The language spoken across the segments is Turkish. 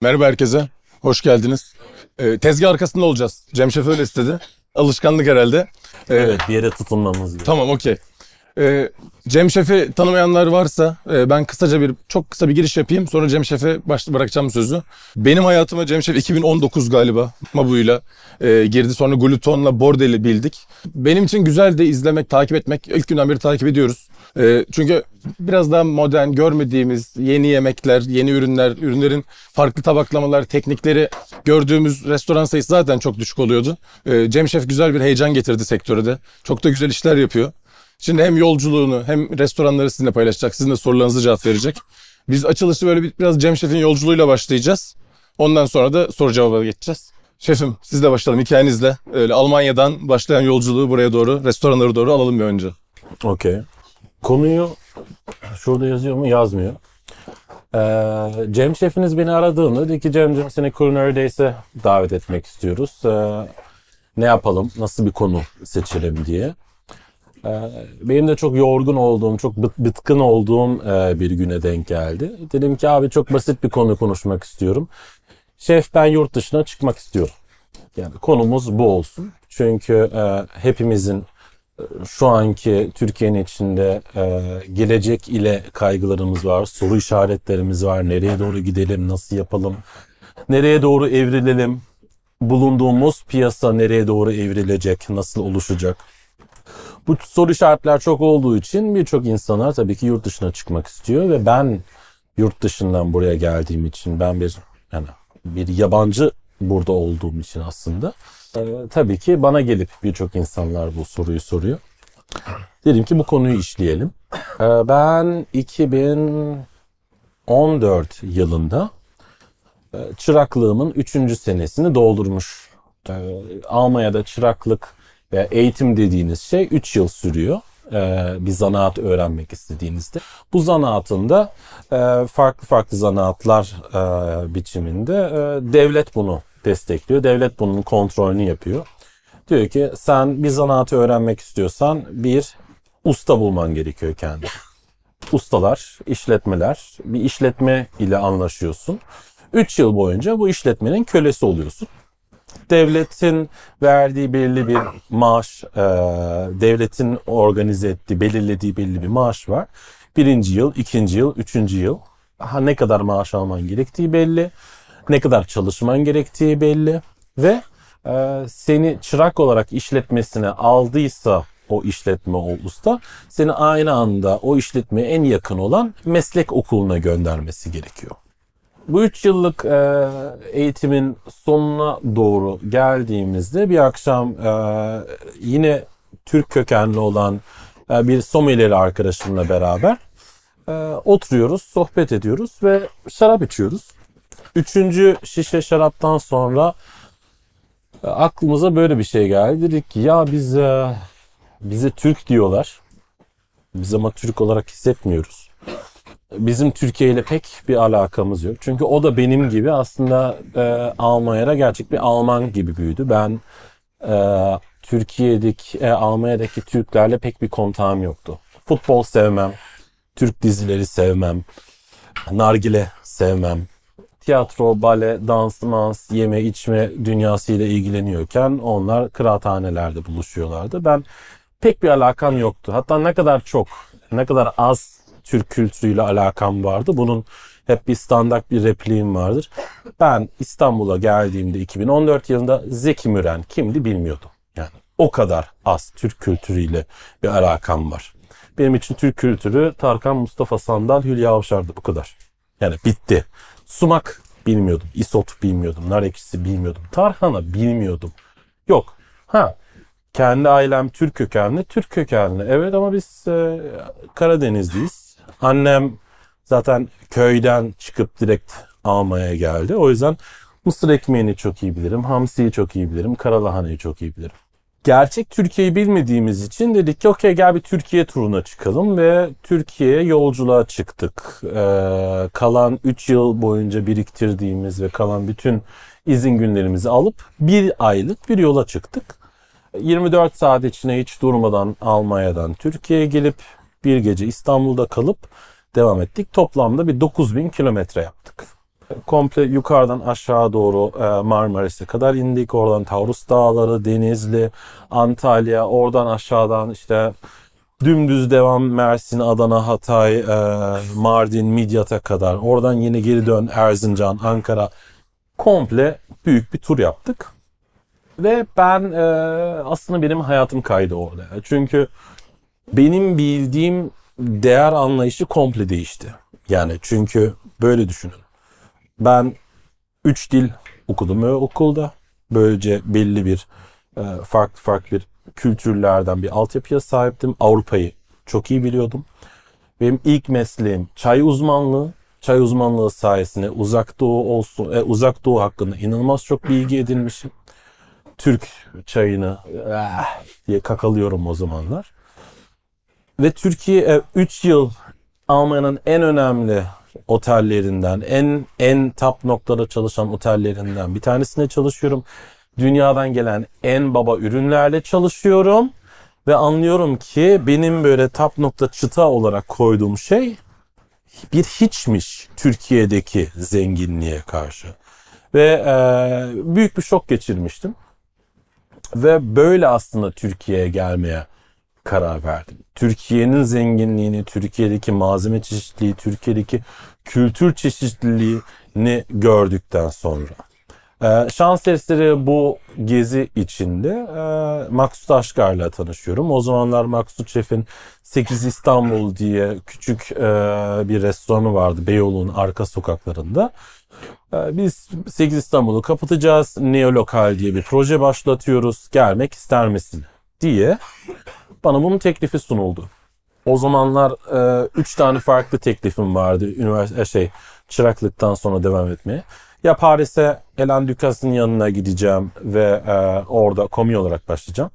Merhaba herkese. Hoş geldiniz. Ee, tezgah arkasında olacağız. Cem Şef öyle istedi. Alışkanlık herhalde. Ee, Evet bir yere tutunmamız gerekiyor. Tamam okey. Ee, Cem Şef'i tanımayanlar varsa e, ben kısaca bir çok kısa bir giriş yapayım. Sonra Cem Şef'e baş, bırakacağım sözü. Benim hayatıma Cem Şef 2019 galiba Mabu'yla e, girdi. Sonra Gluton'la Bordel'i bildik. Benim için güzel de izlemek, takip etmek. İlk günden beri takip ediyoruz. E, çünkü biraz daha modern, görmediğimiz yeni yemekler, yeni ürünler, ürünlerin farklı tabaklamalar, teknikleri gördüğümüz restoran sayısı zaten çok düşük oluyordu. E, Cem Şef güzel bir heyecan getirdi sektöre de. Çok da güzel işler yapıyor. Şimdi hem yolculuğunu hem restoranları sizinle paylaşacak. Sizin de sorularınızı cevap verecek. Biz açılışı böyle bir, biraz Cem Şef'in yolculuğuyla başlayacağız. Ondan sonra da soru cevaba geçeceğiz. Şefim sizle başlayalım hikayenizle. Öyle Almanya'dan başlayan yolculuğu buraya doğru, restoranlara doğru alalım bir önce. Okey. Konuyu şurada yazıyor mu? Yazmıyor. Ee, Cem şefiniz beni aradığında dedi ki Cem'cim seni Culinary Days'e davet etmek istiyoruz. Ee, ne yapalım? Nasıl bir konu seçelim diye. Ee, benim de çok yorgun olduğum, çok bıt- bıtkın olduğum e, bir güne denk geldi. Dedim ki abi çok basit bir konu konuşmak istiyorum. Şef ben yurt dışına çıkmak istiyorum. Yani konumuz bu olsun. Çünkü e, hepimizin e, şu anki Türkiye'nin içinde gelecek ile kaygılarımız var, soru işaretlerimiz var. Nereye doğru gidelim, nasıl yapalım, nereye doğru evrilelim, bulunduğumuz piyasa nereye doğru evrilecek, nasıl oluşacak. Bu soru işaretler çok olduğu için birçok insanlar tabii ki yurt dışına çıkmak istiyor ve ben yurt dışından buraya geldiğim için ben bir yani bir yabancı burada olduğum için aslında e, tabii ki bana gelip birçok insanlar bu soruyu soruyor. Dedim ki bu konuyu işleyelim. E, ben 2014 yılında e, çıraklığımın 3. senesini doldurmuş. E, Almanya'da çıraklık ve eğitim dediğiniz şey 3 yıl sürüyor. E, bir zanaat öğrenmek istediğinizde. Bu zanaatında e, farklı farklı zanaatlar e, biçiminde e, devlet bunu destekliyor. Devlet bunun kontrolünü yapıyor. Diyor ki sen bir zanaatı öğrenmek istiyorsan bir usta bulman gerekiyor kendi. Ustalar, işletmeler, bir işletme ile anlaşıyorsun. 3 yıl boyunca bu işletmenin kölesi oluyorsun. Devletin verdiği belirli bir maaş, e, devletin organize ettiği, belirlediği belirli bir maaş var. Birinci yıl, ikinci yıl, üçüncü yıl. Ha, ne kadar maaş alman gerektiği belli. Ne kadar çalışman gerektiği belli. Ve e, seni çırak olarak işletmesine aldıysa o işletme, o usta seni aynı anda o işletmeye en yakın olan meslek okuluna göndermesi gerekiyor. Bu üç yıllık e, eğitimin sonuna doğru geldiğimizde bir akşam e, yine Türk kökenli olan e, bir sommelier arkadaşımla beraber e, oturuyoruz, sohbet ediyoruz ve şarap içiyoruz. Üçüncü şişe şaraptan sonra e, aklımıza böyle bir şey geldi. Dedik ki ya biz e, bize Türk diyorlar. Biz ama Türk olarak hissetmiyoruz bizim Türkiye ile pek bir alakamız yok. Çünkü o da benim gibi aslında e, Almanya'da gerçek bir Alman gibi büyüdü. Ben e, Türkiye'deki, e, Almanya'daki Türklerle pek bir kontağım yoktu. Futbol sevmem, Türk dizileri sevmem, nargile sevmem. Tiyatro, bale, dans, dans, yeme, içme dünyasıyla ilgileniyorken onlar kıraathanelerde buluşuyorlardı. Ben pek bir alakam yoktu. Hatta ne kadar çok, ne kadar az Türk kültürüyle alakam vardı. Bunun hep bir standart bir repliğim vardır. Ben İstanbul'a geldiğimde 2014 yılında Zeki Müren kimdi bilmiyordum. Yani o kadar az Türk kültürüyle bir alakam var. Benim için Türk kültürü Tarkan, Mustafa Sandal, Hülya Avşar'dı bu kadar. Yani bitti. Sumak bilmiyordum. Isot bilmiyordum. Nar ekşisi bilmiyordum. Tarhana bilmiyordum. Yok. Ha kendi ailem Türk kökenli. Türk kökenli. Evet ama biz e, Karadenizliyiz. Annem zaten köyden çıkıp direkt almaya geldi. O yüzden mısır ekmeğini çok iyi bilirim. Hamsiyi çok iyi bilirim. Karalahanayı çok iyi bilirim. Gerçek Türkiye'yi bilmediğimiz için dedik ki okey gel bir Türkiye turuna çıkalım ve Türkiye'ye yolculuğa çıktık. Ee, kalan 3 yıl boyunca biriktirdiğimiz ve kalan bütün izin günlerimizi alıp bir aylık bir yola çıktık. 24 saat içine hiç durmadan Almanya'dan Türkiye'ye gelip bir gece İstanbul'da kalıp devam ettik. Toplamda bir 9000 kilometre yaptık. komple yukarıdan aşağı doğru e, Marmaris'e kadar indik. Oradan Taurus Dağları, Denizli, Antalya, oradan aşağıdan işte dümdüz devam Mersin, Adana, Hatay, e, Mardin, Midyat'a kadar. Oradan yine geri dön Erzincan, Ankara. Komple büyük bir tur yaptık. Ve ben e, aslında benim hayatım kaydı orada. Çünkü benim bildiğim değer anlayışı komple değişti. Yani çünkü böyle düşünün. Ben üç dil okudum ve okulda. Böylece belli bir e, farklı farklı bir kültürlerden bir altyapıya sahiptim. Avrupa'yı çok iyi biliyordum. Benim ilk mesleğim çay uzmanlığı. Çay uzmanlığı sayesinde uzak doğu olsun, e, uzak doğu hakkında inanılmaz çok bilgi edinmişim. Türk çayını eh, diye kakalıyorum o zamanlar. Ve Türkiye 3 yıl Almanya'nın en önemli otellerinden, en en top noktada çalışan otellerinden bir tanesinde çalışıyorum. Dünyadan gelen en baba ürünlerle çalışıyorum ve anlıyorum ki benim böyle top nokta çıta olarak koyduğum şey bir hiçmiş Türkiye'deki zenginliğe karşı. Ve e, büyük bir şok geçirmiştim. Ve böyle aslında Türkiye'ye gelmeye karar verdim. Türkiye'nin zenginliğini, Türkiye'deki malzeme çeşitliliği, Türkiye'deki kültür çeşitliliğini gördükten sonra. Ee, şans eseri bu gezi içinde e, Maksut Aşkar'la tanışıyorum. O zamanlar Maksut Şef'in 8 İstanbul diye küçük e, bir restoranı vardı Beyoğlu'nun arka sokaklarında. E, biz 8 İstanbul'u kapatacağız. Neolokal diye bir proje başlatıyoruz. Gelmek ister misin? Diye bana bunun teklifi sunuldu. O zamanlar e, üç tane farklı teklifim vardı üniversite şey çıraklıktan sonra devam etmeye. Ya Paris'e Ellen Ducas'ın yanına gideceğim ve e, orada komi olarak başlayacağım.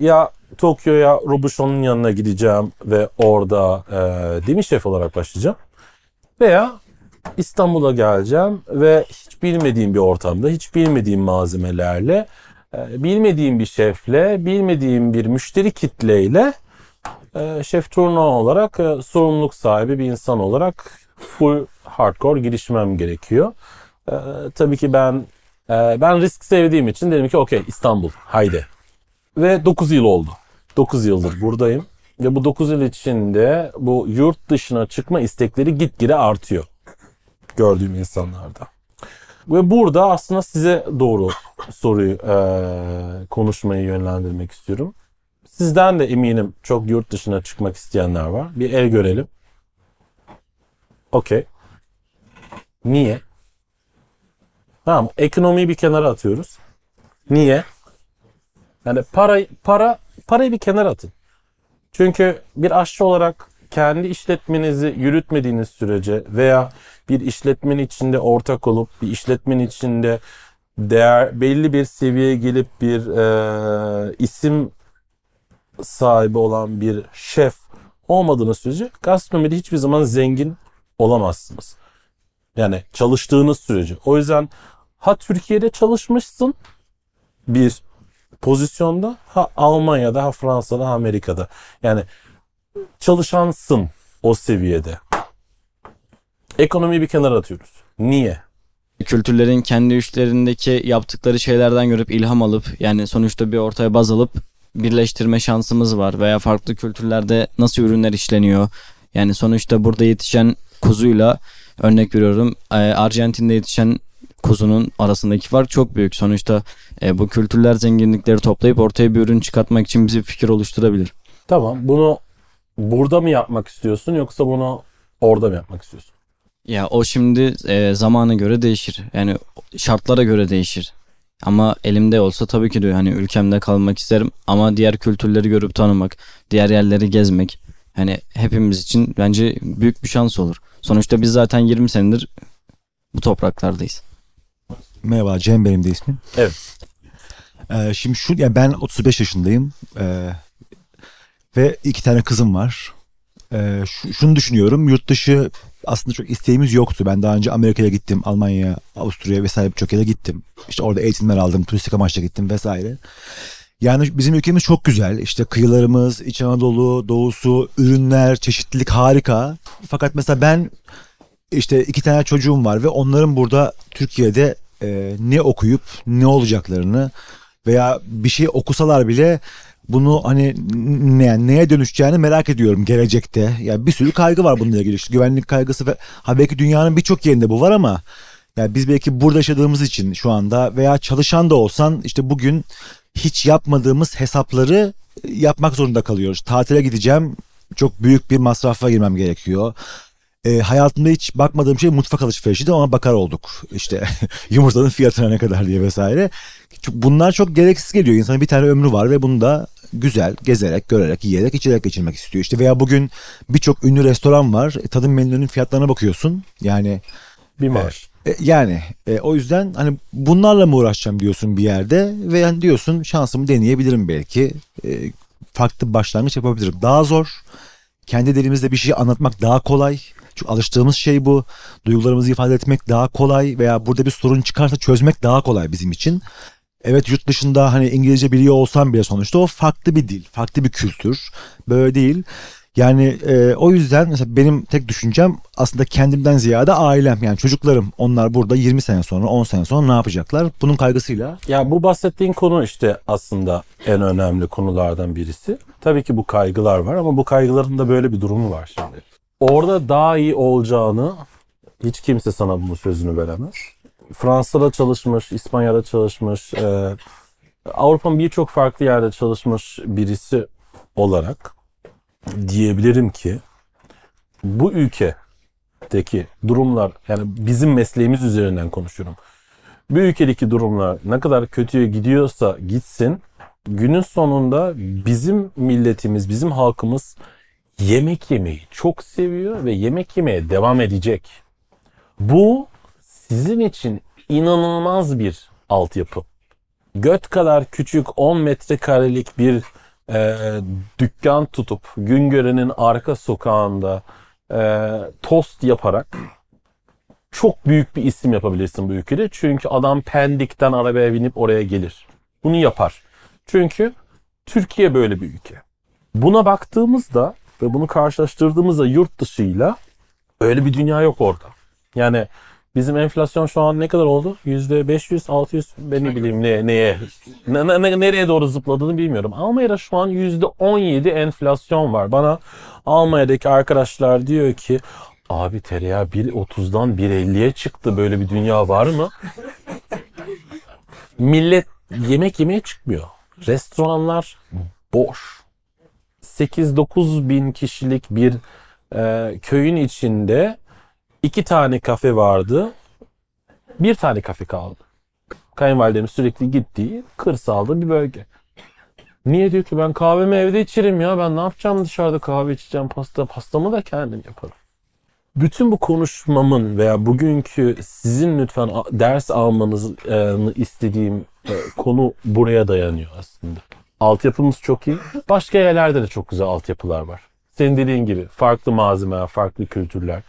Ya Tokyo'ya Robuchon'un yanına gideceğim ve orada e, demi şef olarak başlayacağım. Veya İstanbul'a geleceğim ve hiç bilmediğim bir ortamda, hiç bilmediğim malzemelerle, e, bilmediğim bir şefle, bilmediğim bir müşteri kitleyle e, şef turnuva olarak e, sorumluluk sahibi bir insan olarak full hardcore girişmem gerekiyor. E, tabii ki ben e, ben risk sevdiğim için dedim ki okey İstanbul haydi. Ve 9 yıl oldu. 9 yıldır buradayım. Ve bu 9 yıl içinde bu yurt dışına çıkma istekleri gitgide artıyor. Gördüğüm insanlarda. Ve burada aslında size doğru soruyu e, konuşmayı yönlendirmek istiyorum. Sizden de eminim çok yurt dışına çıkmak isteyenler var. Bir el görelim. Okey. Niye? Tamam, ekonomiyi bir kenara atıyoruz. Niye? Yani para para parayı bir kenara atın. Çünkü bir aşçı olarak kendi işletmenizi yürütmediğiniz sürece veya bir işletmenin içinde ortak olup bir işletmenin içinde değer belli bir seviyeye gelip bir e, isim sahibi olan bir şef olmadığınız sürece gastronomide hiçbir zaman zengin olamazsınız. Yani çalıştığınız sürece. O yüzden ha Türkiye'de çalışmışsın bir pozisyonda ha Almanya'da ha Fransa'da ha Amerika'da. Yani çalışansın o seviyede. Ekonomiyi bir kenara atıyoruz. Niye? kültürlerin kendi üçlerindeki yaptıkları şeylerden görüp ilham alıp yani sonuçta bir ortaya baz alıp birleştirme şansımız var veya farklı kültürlerde nasıl ürünler işleniyor. Yani sonuçta burada yetişen kuzuyla örnek veriyorum e, Arjantin'de yetişen kuzunun arasındaki fark çok büyük. Sonuçta e, bu kültürler zenginlikleri toplayıp ortaya bir ürün çıkartmak için bize bir fikir oluşturabilir. Tamam bunu burada mı yapmak istiyorsun yoksa bunu orada mı yapmak istiyorsun? Ya o şimdi e, zamana göre değişir. Yani şartlara göre değişir. Ama elimde olsa tabii ki de hani ülkemde kalmak isterim ama diğer kültürleri görüp tanımak, diğer yerleri gezmek hani hepimiz için bence büyük bir şans olur. Sonuçta biz zaten 20 senedir bu topraklardayız. Merhaba Cem benim de ismim. Evet. Ee, şimdi şu ya ben 35 yaşındayım ee, ve iki tane kızım var. Ee, şu, şunu düşünüyorum yurt dışı aslında çok isteğimiz yoktu. Ben daha önce Amerika'ya gittim, Almanya, Avusturya vesaire birçok yere gittim. İşte orada eğitimler aldım, turistik amaçla gittim vesaire. Yani bizim ülkemiz çok güzel. İşte kıyılarımız, İç Anadolu, doğusu, ürünler, çeşitlilik harika. Fakat mesela ben işte iki tane çocuğum var ve onların burada Türkiye'de e, ne okuyup ne olacaklarını veya bir şey okusalar bile bunu hani ne, neye dönüşeceğini merak ediyorum gelecekte. Yani bir sürü kaygı var bununla ilgili. İşte güvenlik kaygısı ve ha belki dünyanın birçok yerinde bu var ama yani biz belki burada yaşadığımız için şu anda veya çalışan da olsan işte bugün hiç yapmadığımız hesapları yapmak zorunda kalıyoruz. Tatile gideceğim çok büyük bir masrafa girmem gerekiyor. E, hayatımda hiç bakmadığım şey mutfak alışverişiydi ama bakar olduk. İşte yumurtanın fiyatına ne kadar diye vesaire. Bunlar çok gereksiz geliyor. İnsanın bir tane ömrü var ve bunu da güzel gezerek, görerek, yiyerek, içerek geçirmek istiyor. İşte veya bugün birçok ünlü restoran var. E, tadım menülerinin fiyatlarına bakıyorsun. Yani Bir maaş. e, yani e, o yüzden hani bunlarla mı uğraşacağım diyorsun bir yerde ve yani diyorsun şansımı deneyebilirim belki. E, farklı başlangıç yapabilirim. Daha zor. Kendi dilimizde bir şey anlatmak daha kolay. Çünkü alıştığımız şey bu. Duygularımızı ifade etmek daha kolay veya burada bir sorun çıkarsa çözmek daha kolay bizim için. Evet yurt dışında hani İngilizce biliyor olsam bile sonuçta o farklı bir dil, farklı bir kültür. Böyle değil. Yani e, o yüzden mesela benim tek düşüncem aslında kendimden ziyade ailem yani çocuklarım. Onlar burada 20 sene sonra 10 sene sonra ne yapacaklar? Bunun kaygısıyla. Ya bu bahsettiğin konu işte aslında en önemli konulardan birisi. Tabii ki bu kaygılar var ama bu kaygıların da böyle bir durumu var şimdi. Orada daha iyi olacağını hiç kimse sana bunun sözünü veremez. Fransa'da çalışmış, İspanya'da çalışmış, e, Avrupa'nın birçok farklı yerde çalışmış birisi olarak diyebilirim ki bu ülkedeki durumlar yani bizim mesleğimiz üzerinden konuşuyorum. Bu ülkedeki durumlar ne kadar kötüye gidiyorsa gitsin günün sonunda bizim milletimiz, bizim halkımız yemek yemeyi çok seviyor ve yemek yemeye devam edecek. Bu sizin için inanılmaz bir altyapı. Göt kadar küçük 10 metrekarelik bir e, dükkan tutup Güngören'in arka sokağında e, tost yaparak çok büyük bir isim yapabilirsin bu ülkede. Çünkü adam Pendik'ten arabaya binip oraya gelir. Bunu yapar. Çünkü Türkiye böyle bir ülke. Buna baktığımızda ve bunu karşılaştırdığımızda yurt dışıyla öyle bir dünya yok orada. Yani bizim enflasyon şu an ne kadar oldu? Yüzde 500, 600 ben ne bileyim ne, neye, ne, ne- ne- nereye doğru zıpladığını bilmiyorum. Almanya'da şu an yüzde 17 enflasyon var. Bana Almanya'daki arkadaşlar diyor ki abi tereyağı 1.30'dan 1.50'ye çıktı. Böyle bir dünya var mı? Millet yemek yemeye çıkmıyor. Restoranlar boş. 8-9 bin kişilik bir e, köyün içinde iki tane kafe vardı. Bir tane kafe kaldı. Kayınvalidemin sürekli gittiği kırsalda bir bölge. Niye diyor ki ben kahvemi evde içerim ya ben ne yapacağım dışarıda kahve içeceğim pasta pastamı da kendim yaparım. Bütün bu konuşmamın veya bugünkü sizin lütfen ders almanızı e, istediğim e, konu buraya dayanıyor aslında. Altyapımız çok iyi. Başka yerlerde de çok güzel altyapılar var. Senin dediğin gibi farklı malzemeler, farklı kültürler.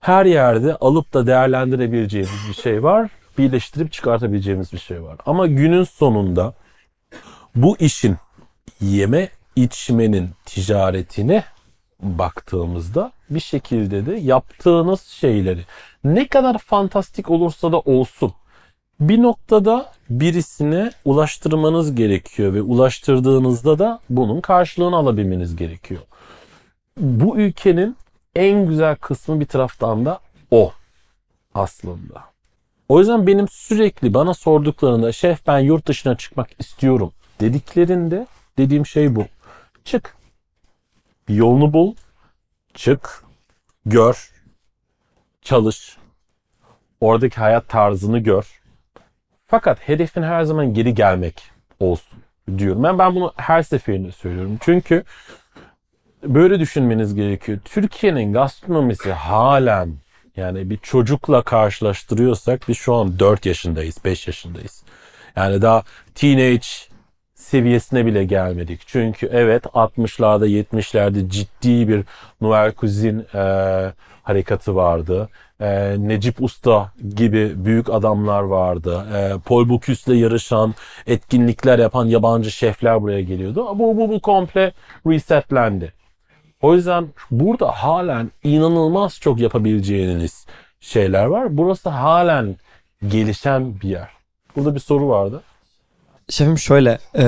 Her yerde alıp da değerlendirebileceğimiz bir şey var. Birleştirip çıkartabileceğimiz bir şey var. Ama günün sonunda bu işin yeme içmenin ticaretine baktığımızda bir şekilde de yaptığınız şeyleri ne kadar fantastik olursa da olsun bir noktada birisine ulaştırmanız gerekiyor ve ulaştırdığınızda da bunun karşılığını alabilmeniz gerekiyor. Bu ülkenin en güzel kısmı bir taraftan da o aslında. O yüzden benim sürekli bana sorduklarında şef ben yurt dışına çıkmak istiyorum dediklerinde dediğim şey bu. Çık. Bir yolunu bul. Çık. Gör. Çalış. Oradaki hayat tarzını gör. Fakat hedefin her zaman geri gelmek olsun diyorum. Ben, ben bunu her seferinde söylüyorum. Çünkü böyle düşünmeniz gerekiyor. Türkiye'nin gastronomisi halen yani bir çocukla karşılaştırıyorsak biz şu an 4 yaşındayız, 5 yaşındayız. Yani daha teenage seviyesine bile gelmedik. Çünkü evet 60'larda 70'lerde ciddi bir Noel Cuisine e, harekatı vardı. E, Necip Usta gibi büyük adamlar vardı. E, Paul Bocuse yarışan, etkinlikler yapan yabancı şefler buraya geliyordu. Bu, bu, bu komple resetlendi. O yüzden burada halen inanılmaz çok yapabileceğiniz şeyler var. Burası halen gelişen bir yer. Burada bir soru vardı. Şefim şöyle, e,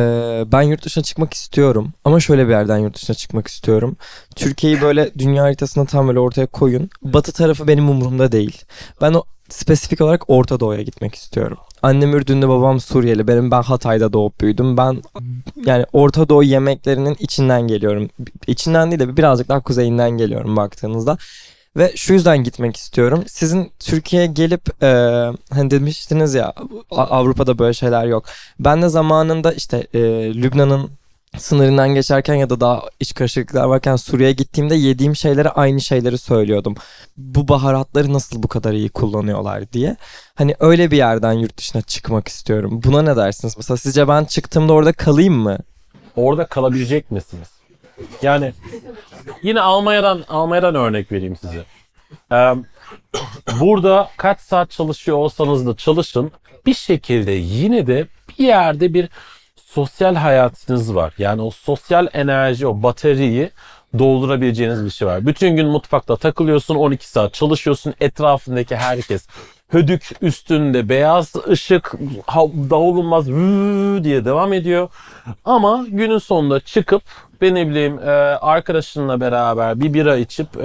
ben yurt dışına çıkmak istiyorum ama şöyle bir yerden yurt dışına çıkmak istiyorum. Türkiye'yi böyle dünya haritasına tam böyle ortaya koyun. Batı tarafı benim umurumda değil. Ben o spesifik olarak Orta Doğu'ya gitmek istiyorum. Annem Ürdünlü, babam Suriyeli. Benim ben Hatay'da doğup büyüdüm. Ben yani Orta Doğu yemeklerinin içinden geliyorum. İçinden değil de birazcık daha kuzeyinden geliyorum baktığınızda. Ve şu yüzden gitmek istiyorum. Sizin Türkiye'ye gelip e, hani demiştiniz ya Avrupa'da böyle şeyler yok. Ben de zamanında işte e, Lübnan'ın sınırından geçerken ya da daha iç karışıklıklar varken Suriye'ye gittiğimde yediğim şeylere aynı şeyleri söylüyordum. Bu baharatları nasıl bu kadar iyi kullanıyorlar diye. Hani öyle bir yerden yurt dışına çıkmak istiyorum. Buna ne dersiniz? Mesela sizce ben çıktığımda orada kalayım mı? Orada kalabilecek misiniz? Yani yine Almanya'dan Almanya'dan örnek vereyim size. Ee, burada kaç saat çalışıyor olsanız da çalışın bir şekilde yine de bir yerde bir sosyal hayatınız var. Yani o sosyal enerji, o bataryayı doldurabileceğiniz bir şey var. Bütün gün mutfakta takılıyorsun, 12 saat çalışıyorsun, etrafındaki herkes hödük üstünde beyaz ışık davulunmaz diye devam ediyor. Ama günün sonunda çıkıp ben ne bileyim e, arkadaşınla beraber bir bira içip e,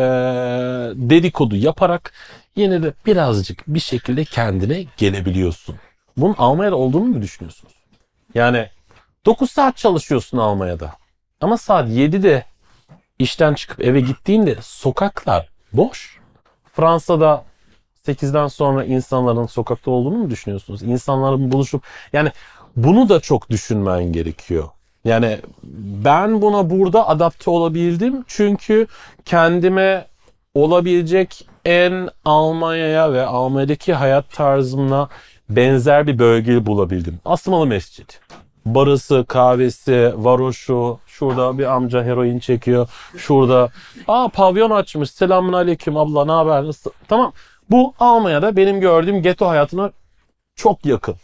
dedikodu yaparak yine de birazcık bir şekilde kendine gelebiliyorsun. Bunun Almanya'da olduğunu mu düşünüyorsunuz? Yani 9 saat çalışıyorsun Almanya'da. Ama saat 7'de işten çıkıp eve gittiğinde sokaklar boş. Fransa'da 8'den sonra insanların sokakta olduğunu mu düşünüyorsunuz? İnsanların buluşup yani bunu da çok düşünmen gerekiyor. Yani ben buna burada adapte olabildim çünkü kendime olabilecek en Almanya'ya ve Almanya'daki hayat tarzımla benzer bir bölgeyi bulabildim. Asmalı Mescit. Barısı, kahvesi, varoşu, şurada bir amca heroin çekiyor. Şurada aa pavyon açmış. Selamun aleyküm abla ne haber? Nasıl? Tamam. Bu Almanya'da benim gördüğüm geto hayatına çok yakın.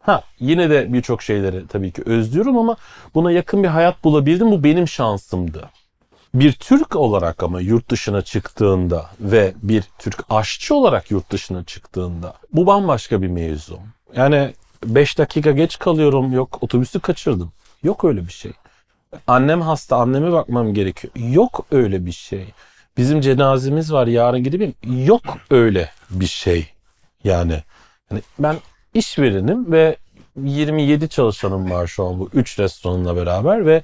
Ha yine de birçok şeyleri tabii ki özlüyorum ama buna yakın bir hayat bulabildim. Bu benim şansımdı. Bir Türk olarak ama yurt dışına çıktığında ve bir Türk aşçı olarak yurt dışına çıktığında bu bambaşka bir mevzu. Yani 5 dakika geç kalıyorum yok otobüsü kaçırdım. Yok öyle bir şey. Annem hasta anneme bakmam gerekiyor. Yok öyle bir şey. Bizim cenazemiz var yarın gideyim. Yok öyle bir şey. Yani hani ben işverenim ve 27 çalışanım var şu an bu 3 restoranla beraber ve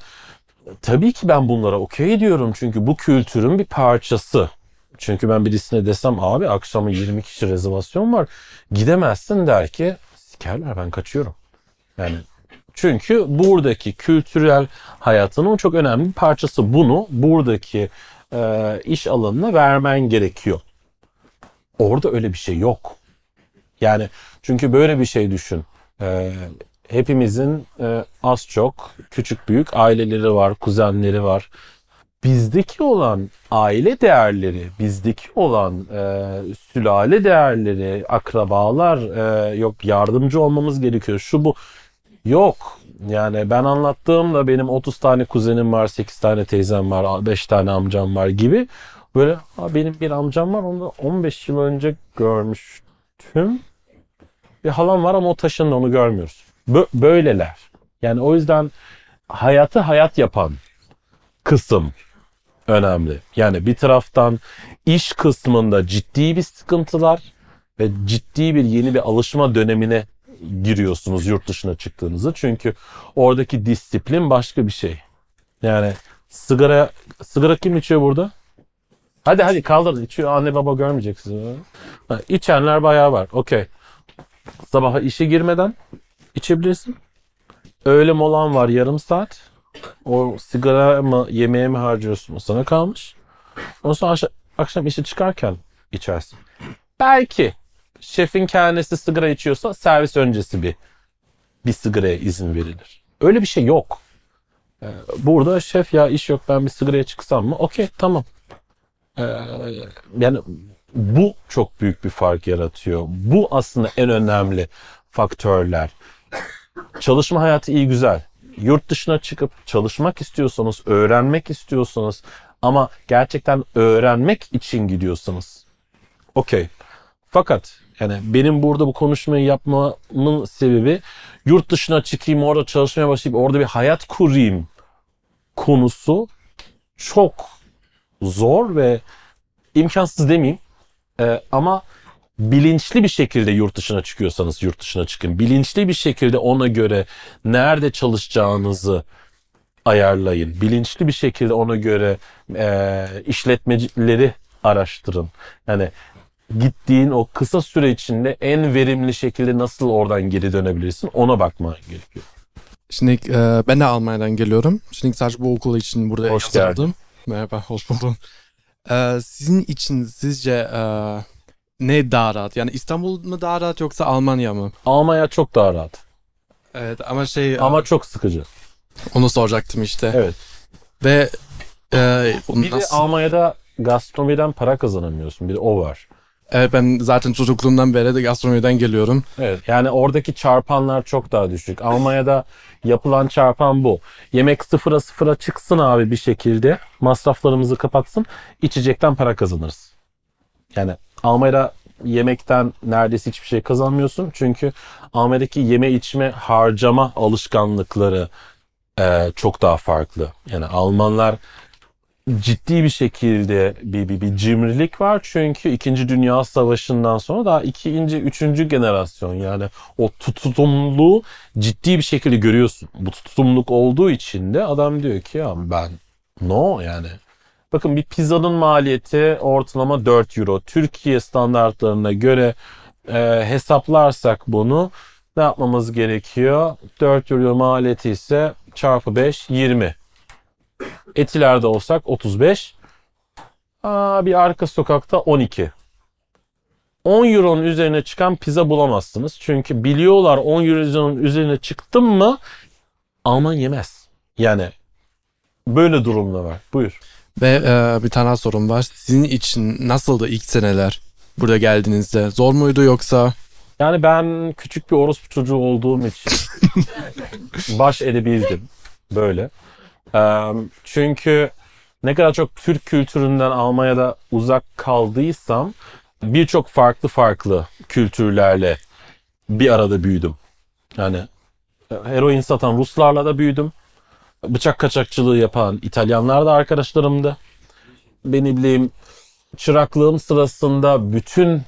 tabii ki ben bunlara okey diyorum çünkü bu kültürün bir parçası. Çünkü ben birisine desem abi akşama 20 kişi rezervasyon var gidemezsin der ki sikerler ben kaçıyorum. Yani çünkü buradaki kültürel hayatının çok önemli bir parçası. Bunu buradaki e, iş alanına vermen gerekiyor. Orada öyle bir şey yok. Yani çünkü böyle bir şey düşün. E, hepimizin e, az çok küçük büyük aileleri var, kuzenleri var. Bizdeki olan aile değerleri, bizdeki olan e, sülale değerleri, akrabalar, e, yok yardımcı olmamız gerekiyor. Şu bu yok. Yani ben anlattığımda benim 30 tane kuzenim var, 8 tane teyzem var, 5 tane amcam var gibi. Böyle "Aa, benim bir amcam var onu da 15 yıl önce görmüştüm. Bir halam var ama o taşındı onu görmüyoruz. Bö- böyleler. Yani o yüzden hayatı hayat yapan kısım önemli. Yani bir taraftan iş kısmında ciddi bir sıkıntılar ve ciddi bir yeni bir alışma dönemine giriyorsunuz yurt dışına çıktığınızda. Çünkü oradaki disiplin başka bir şey. Yani sigara sigara kim içiyor burada? Hadi hadi kaldırın. İçiyor anne baba görmeyecek sizi. Ha, içenler bayağı var. Okey. Sabaha işe girmeden içebilirsin. Öğle molan var yarım saat. O sigara mı yemeğe mi harcıyorsun o sana kalmış. Ondan sonra akşam, akşam işe çıkarken içersin. Belki şefin kendisi sigara içiyorsa servis öncesi bir bir sigaraya izin verilir. Öyle bir şey yok. Ee, Burada şef ya iş yok ben bir sigaraya çıksam mı? Okey tamam. Ee, yani bu çok büyük bir fark yaratıyor. Bu aslında en önemli faktörler. Çalışma hayatı iyi güzel. Yurt dışına çıkıp çalışmak istiyorsanız, öğrenmek istiyorsanız, Ama gerçekten öğrenmek için gidiyorsanız okey. Fakat yani benim burada bu konuşmayı yapmamın sebebi yurt dışına çıkayım orada çalışmaya başlayıp orada bir hayat kurayım konusu çok zor ve imkansız demeyeyim. Ee, ama bilinçli bir şekilde yurt dışına çıkıyorsanız yurt dışına çıkın. Bilinçli bir şekilde ona göre nerede çalışacağınızı ayarlayın. Bilinçli bir şekilde ona göre e, işletmecileri araştırın. Yani gittiğin o kısa süre içinde en verimli şekilde nasıl oradan geri dönebilirsin ona bakman gerekiyor. Şimdi e, ben de Almanya'dan geliyorum. Şimdi sadece bu okul için burada Hoş yazıldım. Merhaba, hoş buldum. E, sizin için sizce e, ne daha rahat? Yani İstanbul mu daha rahat yoksa Almanya mı? Almanya çok daha rahat Evet ama şey ama çok sıkıcı. onu soracaktım işte. Evet. Ve e, Bir de nasıl- Almanya'da gastronomiden para kazanamıyorsun. Bir de o var. evet, ben zaten çocukluğumdan beri de gastronomiden geliyorum. Evet. Yani oradaki çarpanlar çok daha düşük. Almanya'da yapılan çarpan bu. Yemek sıfıra sıfıra çıksın abi bir şekilde. Masraflarımızı kapatsın. içecekten para kazanırız. Yani Almanya'da yemekten neredeyse hiçbir şey kazanmıyorsun. Çünkü Almanya'daki yeme içme harcama alışkanlıkları e, çok daha farklı. Yani Almanlar ciddi bir şekilde bir, bir, bir cimrilik var. Çünkü 2. Dünya Savaşı'ndan sonra daha ikinci, üçüncü generasyon yani o tutumluluğu ciddi bir şekilde görüyorsun. Bu tutumluluk olduğu için de adam diyor ki ya ben no yani. Bakın bir pizzanın maliyeti ortalama 4 euro. Türkiye standartlarına göre e, hesaplarsak bunu ne yapmamız gerekiyor? 4 euro maliyeti ise çarpı 5 20. Etiler'de olsak 35. Aa, bir arka sokakta 12. 10 euronun üzerine çıkan pizza bulamazsınız. Çünkü biliyorlar 10 euronun üzerine çıktım mı Alman yemez. Yani böyle durumda var. Buyur. Ve e, bir tane sorum var. Sizin için nasıldı ilk seneler burada geldiğinizde? Zor muydu yoksa? Yani ben küçük bir orospu çocuğu olduğum için baş edebildim böyle. Eee, çünkü ne kadar çok Türk kültüründen Almanya'da uzak kaldıysam birçok farklı farklı kültürlerle bir arada büyüdüm. Yani e, heroin satan Ruslarla da büyüdüm. Bıçak kaçakçılığı yapan İtalyanlar da arkadaşlarımdı. Beni bileyim çıraklığım sırasında bütün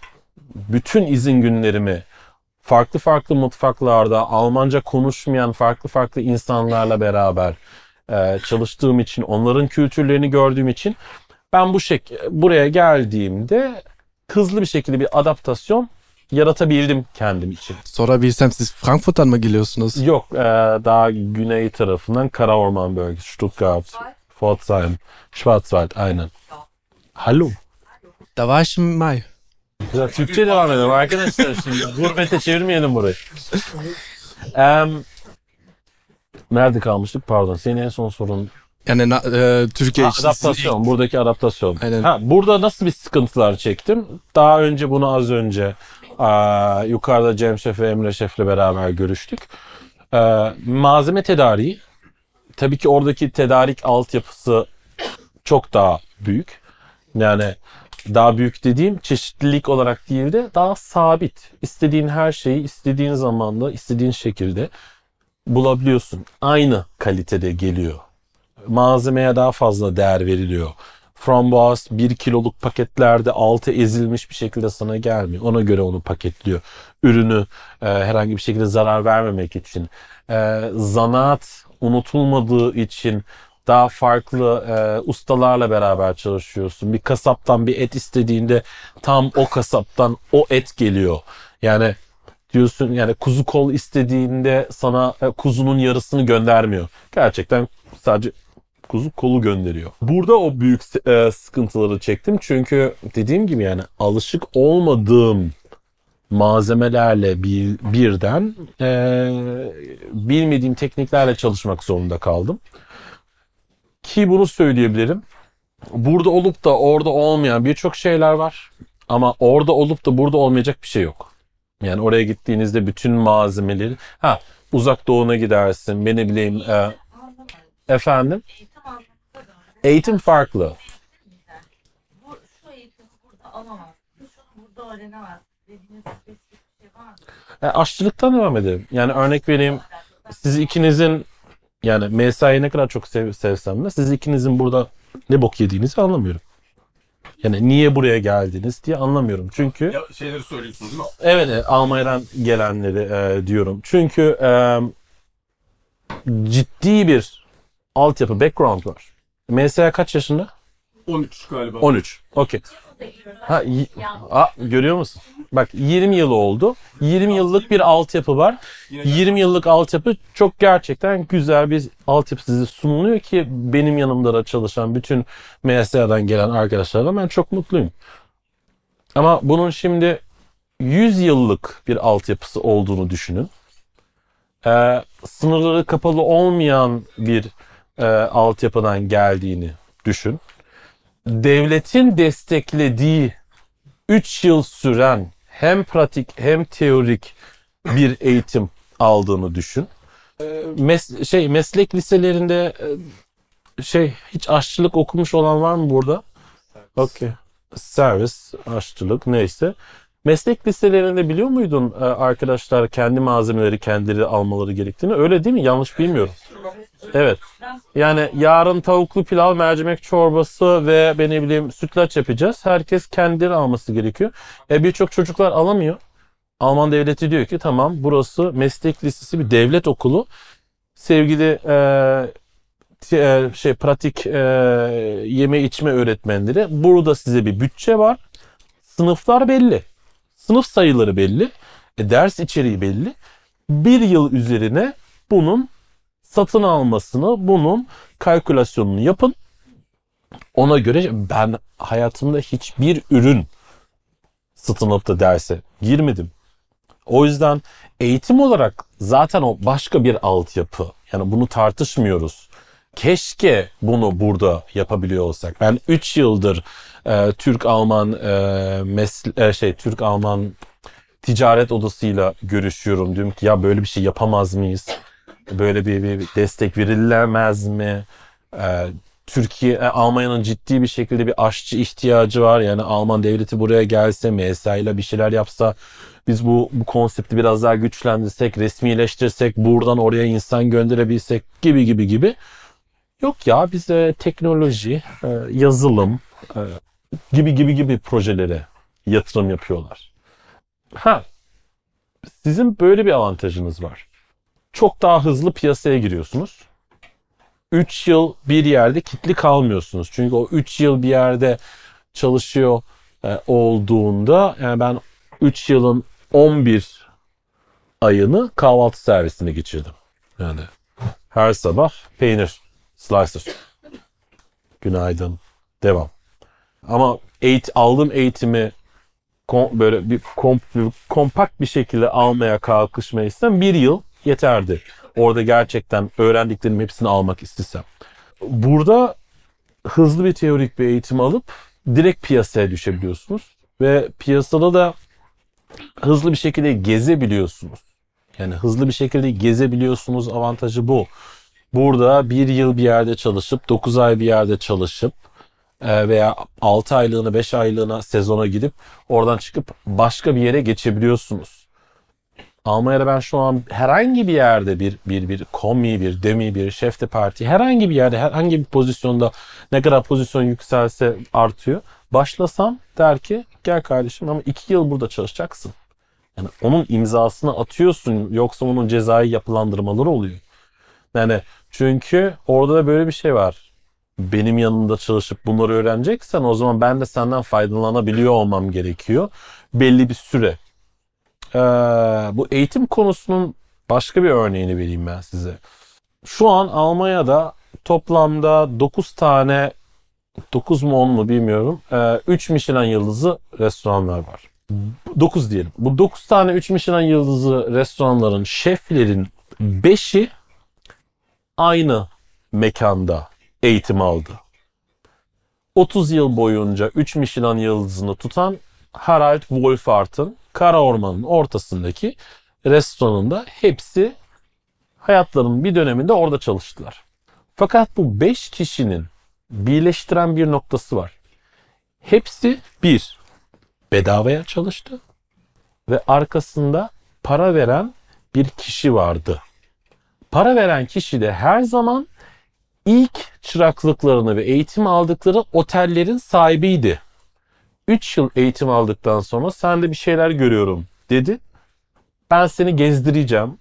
bütün izin günlerimi farklı farklı mutfaklarda Almanca konuşmayan farklı farklı insanlarla beraber e, çalıştığım için, onların kültürlerini gördüğüm için ben bu şek buraya geldiğimde hızlı bir şekilde bir adaptasyon yaratabildim kendim için. Sorabilsem siz Frankfurt'tan mı geliyorsunuz? Yok, e, daha güney tarafından Karaorman bölgesi, Stuttgart, Pforzheim, Schwarzwald, aynen. Hallo. Da war ich im Mai. Güzel. Türkçe devam edelim arkadaşlar. Şimdi gurbete çevirmeyelim burayı. Em, nerede kalmıştık? Pardon. Senin en son sorun. Yani e, Türkiye Ha, için adaptasyon. Buradaki adaptasyon. Aynen. Ha, burada nasıl bir sıkıntılar çektim? Daha önce bunu az önce yukarıda Cem Şef ve Emre Şef'le beraber görüştük. Ee, malzeme tedariği. Tabii ki oradaki tedarik altyapısı çok daha büyük. Yani daha büyük dediğim çeşitlilik olarak değil de daha sabit. İstediğin her şeyi istediğin zamanda, istediğin şekilde bulabiliyorsun. Aynı kalitede geliyor. Malzemeye daha fazla değer veriliyor. Frambuaz 1 kiloluk paketlerde altı ezilmiş bir şekilde sana gelmiyor. Ona göre onu paketliyor. Ürünü e, herhangi bir şekilde zarar vermemek için. E, zanaat unutulmadığı için daha farklı e, ustalarla beraber çalışıyorsun. Bir kasaptan bir et istediğinde tam o kasaptan o et geliyor. Yani diyorsun yani kuzu kol istediğinde sana e, kuzunun yarısını göndermiyor. Gerçekten sadece kuzu kolu gönderiyor. Burada o büyük e, sıkıntıları çektim. Çünkü dediğim gibi yani alışık olmadığım malzemelerle bir, birden e, bilmediğim tekniklerle çalışmak zorunda kaldım. Ki bunu söyleyebilirim. Burada olup da orada olmayan birçok şeyler var. Ama orada olup da burada olmayacak bir şey yok. Yani oraya gittiğinizde bütün malzemeleri... Ha uzak doğuna gidersin. Beni bileyim... e, efendim? Eğitim farklı. Bu şu eğitimi burada alamaz. Şunu burada öğrenemez. Dediğiniz spesifik bir şey var mı? Yani aşçılıktan devam edelim. Yani örnek vereyim. Siz ikinizin yani mesaiyi ne kadar çok sev, sevsem de siz ikinizin burada ne bok yediğinizi anlamıyorum. Yani niye buraya geldiniz diye anlamıyorum. Çünkü Ya şeyleri söylüyorsunuz değil mi? Evet, e, Almanya'dan gelenleri e, diyorum. Çünkü e, ciddi bir altyapı, background var. MSA kaç yaşında? 13 galiba. 13. Okey. Ha, y- Aa, görüyor musun? Bak 20 yıl oldu. 20 yıllık bir altyapı var. 20 yıllık altyapı çok gerçekten güzel bir altyapı size sunuluyor ki benim yanımda da çalışan bütün MSA'dan gelen arkadaşlarla ben çok mutluyum. Ama bunun şimdi 100 yıllık bir altyapısı olduğunu düşünün. Ee, sınırları kapalı olmayan bir e, altyapıdan geldiğini düşün. Devletin desteklediği 3 yıl süren hem pratik hem teorik bir eğitim aldığını düşün. Ee, mes- şey meslek liselerinde e, şey hiç aşçılık okumuş olan var mı burada? Okey. Servis, aşçılık neyse. Meslek liselerinde biliyor muydun e, arkadaşlar kendi malzemeleri kendileri almaları gerektiğini? Öyle değil mi? Yanlış bilmiyorum. Evet. Yani yarın tavuklu pilav, mercimek çorbası ve ben ne bileyim sütlaç yapacağız. Herkes kendileri alması gerekiyor. E birçok çocuklar alamıyor. Alman devleti diyor ki tamam burası meslek lisesi bir devlet okulu. Sevgili e, e, şey pratik e, yeme içme öğretmenleri burada size bir bütçe var. Sınıflar belli. Sınıf sayıları belli. E, ders içeriği belli. Bir yıl üzerine bunun satın almasını, bunun kalkülasyonunu yapın. Ona göre ben hayatımda hiçbir ürün satın alıp da derse girmedim. O yüzden eğitim olarak zaten o başka bir altyapı. Yani bunu tartışmıyoruz. Keşke bunu burada yapabiliyor olsak. Ben 3 yıldır e, Türk-Alman e, mesle- e, şey Türk-Alman ticaret odasıyla görüşüyorum. Diyorum ki ya böyle bir şey yapamaz mıyız? Böyle bir, bir, destek verilemez mi? Ee, Türkiye, e, Almanya'nın ciddi bir şekilde bir aşçı ihtiyacı var. Yani Alman devleti buraya gelse, MSA ile bir şeyler yapsa, biz bu, bu konsepti biraz daha güçlendirsek, resmileştirsek, buradan oraya insan gönderebilsek gibi gibi gibi. Yok ya bize teknoloji, e, yazılım e, gibi gibi gibi projelere yatırım yapıyorlar. Ha, sizin böyle bir avantajınız var çok daha hızlı piyasaya giriyorsunuz. 3 yıl bir yerde kitli kalmıyorsunuz. Çünkü o 3 yıl bir yerde çalışıyor e, olduğunda yani ben 3 yılın 11 ayını kahvaltı servisine geçirdim. Yani her sabah peynir, slicer. Günaydın. Devam. Ama eğit aldığım eğitimi kom- böyle bir kom- bir kompakt bir şekilde almaya kalkışmaysam bir yıl yeterdi. Orada gerçekten öğrendiklerimin hepsini almak istesem. Burada hızlı bir teorik bir eğitim alıp direkt piyasaya düşebiliyorsunuz. Ve piyasada da hızlı bir şekilde gezebiliyorsunuz. Yani hızlı bir şekilde gezebiliyorsunuz avantajı bu. Burada bir yıl bir yerde çalışıp 9 ay bir yerde çalışıp e, veya 6 aylığına 5 aylığına sezona gidip oradan çıkıp başka bir yere geçebiliyorsunuz. Almanya'da ben şu an herhangi bir yerde bir bir bir komi, bir demi, bir şef de parti herhangi bir yerde herhangi bir pozisyonda ne kadar pozisyon yükselse artıyor. Başlasam der ki gel kardeşim ama iki yıl burada çalışacaksın. Yani onun imzasını atıyorsun yoksa onun cezai yapılandırmaları oluyor. Yani çünkü orada da böyle bir şey var. Benim yanımda çalışıp bunları öğreneceksen o zaman ben de senden faydalanabiliyor olmam gerekiyor. Belli bir süre. Ee, bu eğitim konusunun başka bir örneğini vereyim ben size. Şu an Almanya'da toplamda 9 tane 9 mu 10 mu bilmiyorum. 3 Michelin yıldızı restoranlar var. 9 diyelim. Bu 9 tane 3 Michelin yıldızı restoranların şeflerin 5'i aynı mekanda eğitim aldı. 30 yıl boyunca 3 Michelin yıldızını tutan Harald Wolfart'ın Kara Orman'ın ortasındaki restoranında hepsi hayatlarının bir döneminde orada çalıştılar. Fakat bu 5 kişinin birleştiren bir noktası var. Hepsi bir, bedavaya çalıştı ve arkasında para veren bir kişi vardı. Para veren kişi de her zaman ilk çıraklıklarını ve eğitim aldıkları otellerin sahibiydi. 3 yıl eğitim aldıktan sonra sen de bir şeyler görüyorum dedi. Ben seni gezdireceğim.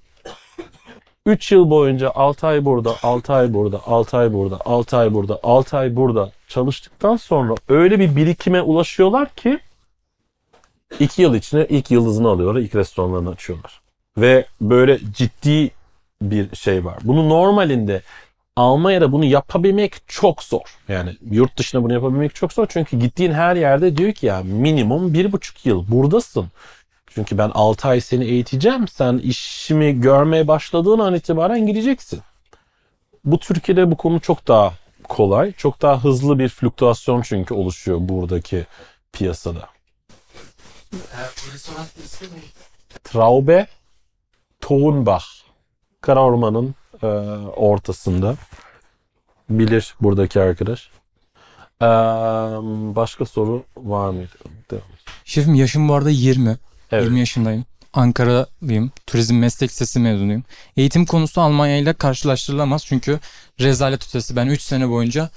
3 yıl boyunca 6 ay burada, 6 ay burada, 6 ay burada, 6 ay burada, 6 ay burada çalıştıktan sonra öyle bir birikime ulaşıyorlar ki 2 yıl içinde ilk yıldızını alıyorlar, ilk restoranlarını açıyorlar. Ve böyle ciddi bir şey var. Bunu normalinde Almanya'da bunu yapabilmek çok zor. Yani yurt dışında bunu yapabilmek çok zor. Çünkü gittiğin her yerde diyor ki ya minimum bir buçuk yıl buradasın. Çünkü ben 6 ay seni eğiteceğim. Sen işimi görmeye başladığın an itibaren gideceksin. Bu Türkiye'de bu konu çok daha kolay. Çok daha hızlı bir fluktuasyon çünkü oluşuyor buradaki piyasada. Traube Townbach. Kara Orman'ın e, ortasında. Bilir buradaki arkadaş. E, başka soru var mıydı? Devam. Şefim yaşım bu arada 20. Evet. 20 yaşındayım. Ankara'lıyım. Turizm meslek lisesi mezunuyum. Eğitim konusu Almanya ile karşılaştırılamaz çünkü rezalet ötesi. Ben 3 sene boyunca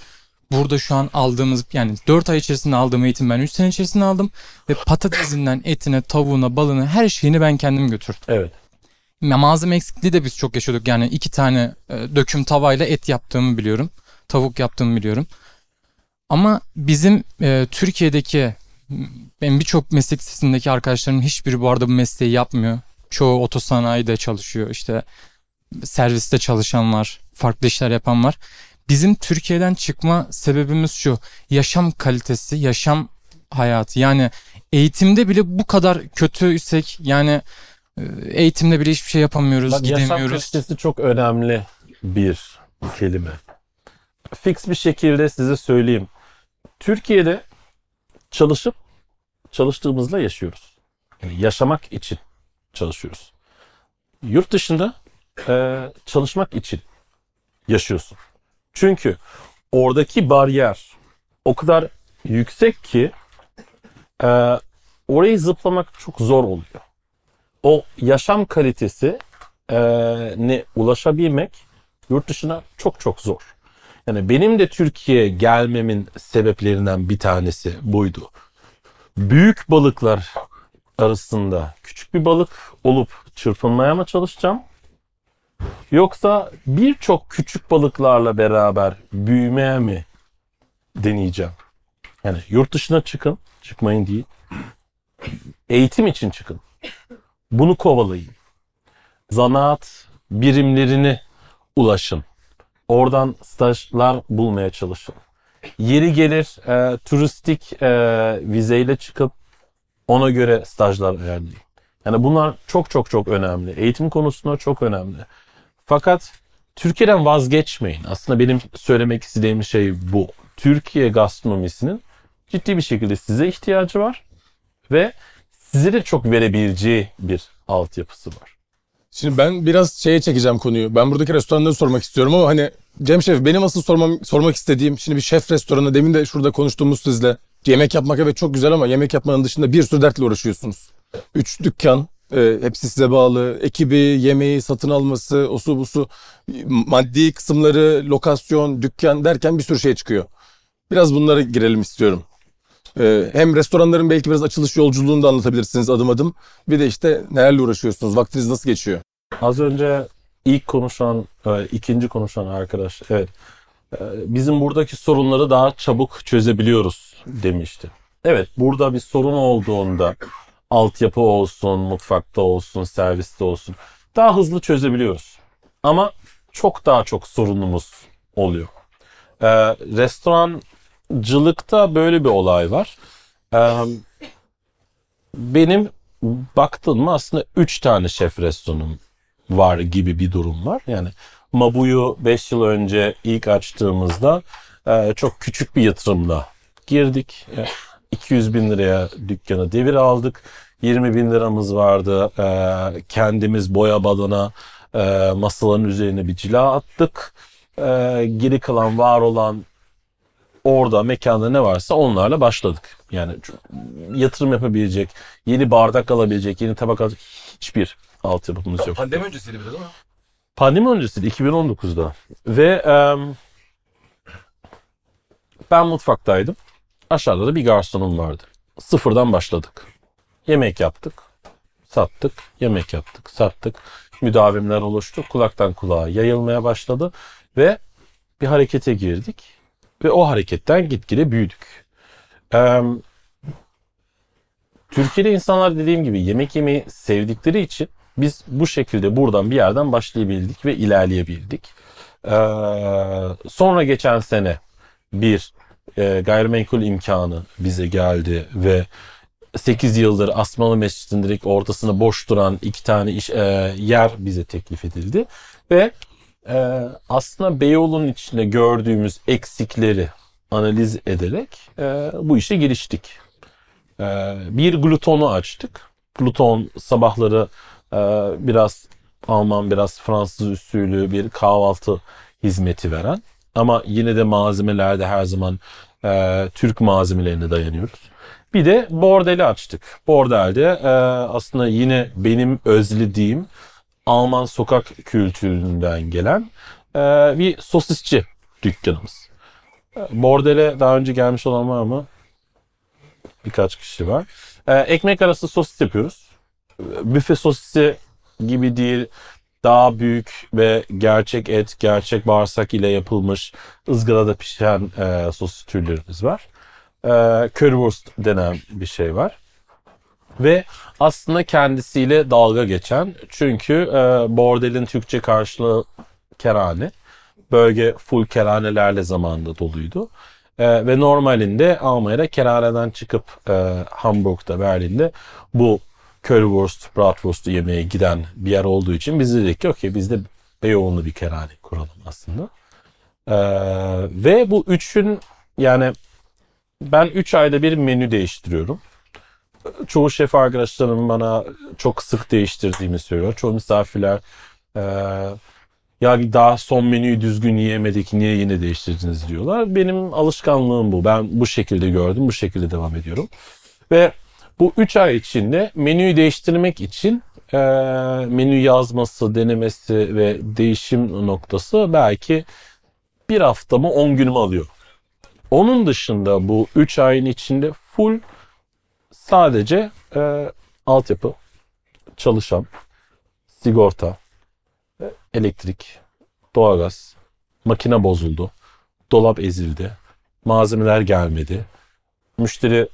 burada şu an aldığımız yani 4 ay içerisinde aldığım eğitim ben 3 sene içerisinde aldım. Ve patatesinden etine, tavuğuna, balına her şeyini ben kendim götürdüm. Evet. Malzeme eksikliği de biz çok yaşıyorduk. Yani iki tane e, döküm tavayla et yaptığımı biliyorum. Tavuk yaptığımı biliyorum. Ama bizim e, Türkiye'deki m, benim birçok meslek lisesindeki arkadaşlarım hiçbiri bu arada bu mesleği yapmıyor. Çoğu otosanayide çalışıyor. işte serviste çalışan var. Farklı işler yapan var. Bizim Türkiye'den çıkma sebebimiz şu. Yaşam kalitesi, yaşam hayatı. Yani eğitimde bile bu kadar kötüysek yani e, eğitimde bile hiçbir şey yapamıyoruz, Bak, yaşam gidemiyoruz. kalitesi çok önemli bir kelime. Fix bir şekilde size söyleyeyim. Türkiye'de çalışıp çalıştığımızla yaşıyoruz. Yani yaşamak için çalışıyoruz. Yurt dışında e, çalışmak için yaşıyorsun. Çünkü oradaki bariyer o kadar yüksek ki e, orayı zıplamak çok zor oluyor. O yaşam kalitesi e, ne ulaşabilmek yurt dışına çok çok zor. Yani benim de Türkiye'ye gelmemin sebeplerinden bir tanesi buydu. Büyük balıklar arasında küçük bir balık olup çırpınmaya mı çalışacağım? Yoksa birçok küçük balıklarla beraber büyümeye mi deneyeceğim? Yani yurt dışına çıkın, çıkmayın değil. Eğitim için çıkın. Bunu kovalayın. Zanaat birimlerini ulaşın. Oradan stajlar bulmaya çalışın. Yeri gelir e, turistik e, vizeyle çıkıp ona göre stajlar ayarlayın. Yani bunlar çok çok çok önemli. Eğitim konusunda çok önemli. Fakat Türkiye'den vazgeçmeyin. Aslında benim söylemek istediğim şey bu. Türkiye gastronomisinin ciddi bir şekilde size ihtiyacı var ve size de çok verebileceği bir altyapısı var. Şimdi ben biraz şeye çekeceğim konuyu. Ben buradaki restoranları sormak istiyorum ama hani Cem Şef benim asıl sormam, sormak istediğim şimdi bir şef restoranı demin de şurada konuştuğumuz sizle. Yemek yapmak evet çok güzel ama yemek yapmanın dışında bir sürü dertle uğraşıyorsunuz. Üç dükkan, e, hepsi size bağlı. Ekibi, yemeği, satın alması, osu busu, maddi kısımları, lokasyon, dükkan derken bir sürü şey çıkıyor. Biraz bunlara girelim istiyorum. E, hem restoranların belki biraz açılış yolculuğunu da anlatabilirsiniz adım adım. Bir de işte nelerle uğraşıyorsunuz, vaktiniz nasıl geçiyor? Az önce ilk konuşan, e, ikinci konuşan arkadaş, evet. e, Bizim buradaki sorunları daha çabuk çözebiliyoruz demişti. Evet, burada bir sorun olduğunda altyapı olsun, mutfakta olsun, serviste olsun daha hızlı çözebiliyoruz. Ama çok daha çok sorunumuz oluyor. E, restorancılıkta böyle bir olay var. E, benim baktın mı aslında 3 tane şef restoranım var gibi bir durum var. Yani Mabu'yu 5 yıl önce ilk açtığımızda e, çok küçük bir yatırımla girdik. E, 200 bin liraya dükkanı devir aldık. 20 bin liramız vardı. E, kendimiz boya balona e, masaların üzerine bir cila attık. E, geri kalan var olan orada mekanda ne varsa onlarla başladık. Yani yatırım yapabilecek, yeni bardak alabilecek, yeni tabak alabilecek hiçbir altyapımız yok. Pandemi öncesiydi bir de değil mi? Pandemi öncesiydi 2019'da. Ve em, ben mutfaktaydım. Aşağıda da bir garsonum vardı. Sıfırdan başladık. Yemek yaptık. Sattık. Yemek yaptık. Sattık. Müdavimler oluştu. Kulaktan kulağa yayılmaya başladı. Ve bir harekete girdik. Ve o hareketten gitgide büyüdük. Em, Türkiye'de insanlar dediğim gibi yemek yemeyi sevdikleri için biz bu şekilde buradan bir yerden başlayabildik ve ilerleyebildik. Ee, sonra geçen sene bir e, gayrimenkul imkanı bize geldi ve 8 yıldır Asmalı Mescid'in direkt ortasında boş duran iki tane iş, e, yer bize teklif edildi. Ve e, aslında Beyoğlu'nun içinde gördüğümüz eksikleri analiz ederek e, bu işe giriştik. E, bir glutonu açtık. Gluton sabahları ee, biraz Alman biraz Fransız usulü bir kahvaltı hizmeti veren ama yine de malzemelerde her zaman e, Türk malzemelerine dayanıyoruz. Bir de bordeli açtık. Bordelde e, aslında yine benim özlediğim Alman sokak kültüründen gelen e, bir sosisçi dükkanımız. E, Bordele daha önce gelmiş olan var mı? Birkaç kişi var. E, ekmek arası sosis yapıyoruz büfe sosisi gibi değil daha büyük ve gerçek et, gerçek bağırsak ile yapılmış ızgarada pişen e, sosis türlerimiz var. E, currywurst denen bir şey var. Ve aslında kendisiyle dalga geçen çünkü e, bordelin Türkçe karşılığı kerane. Bölge full keranelerle zamanında doluydu. E, ve normalinde Almanya'da keraneden çıkıp e, Hamburg'da, Berlin'de bu currywurst, bratwurst yemeye giden bir yer olduğu için biz dedik ki okey biz de Beyoğlu'nu bir kerane kuralım aslında. Ee, ve bu üçün yani ben 3 ayda bir menü değiştiriyorum. Çoğu şef arkadaşlarım bana çok sık değiştirdiğimi söylüyor. Çoğu misafirler e, ya daha son menüyü düzgün yiyemedik niye yine değiştirdiniz diyorlar. Benim alışkanlığım bu. Ben bu şekilde gördüm, bu şekilde devam ediyorum. Ve bu 3 ay içinde menüyü değiştirmek için e, menü yazması, denemesi ve değişim noktası belki bir haftamı 10 günümü alıyor. Onun dışında bu 3 ayın içinde full sadece e, altyapı, çalışan, sigorta, e, elektrik, doğalgaz, makine bozuldu, dolap ezildi, malzemeler gelmedi, müşteri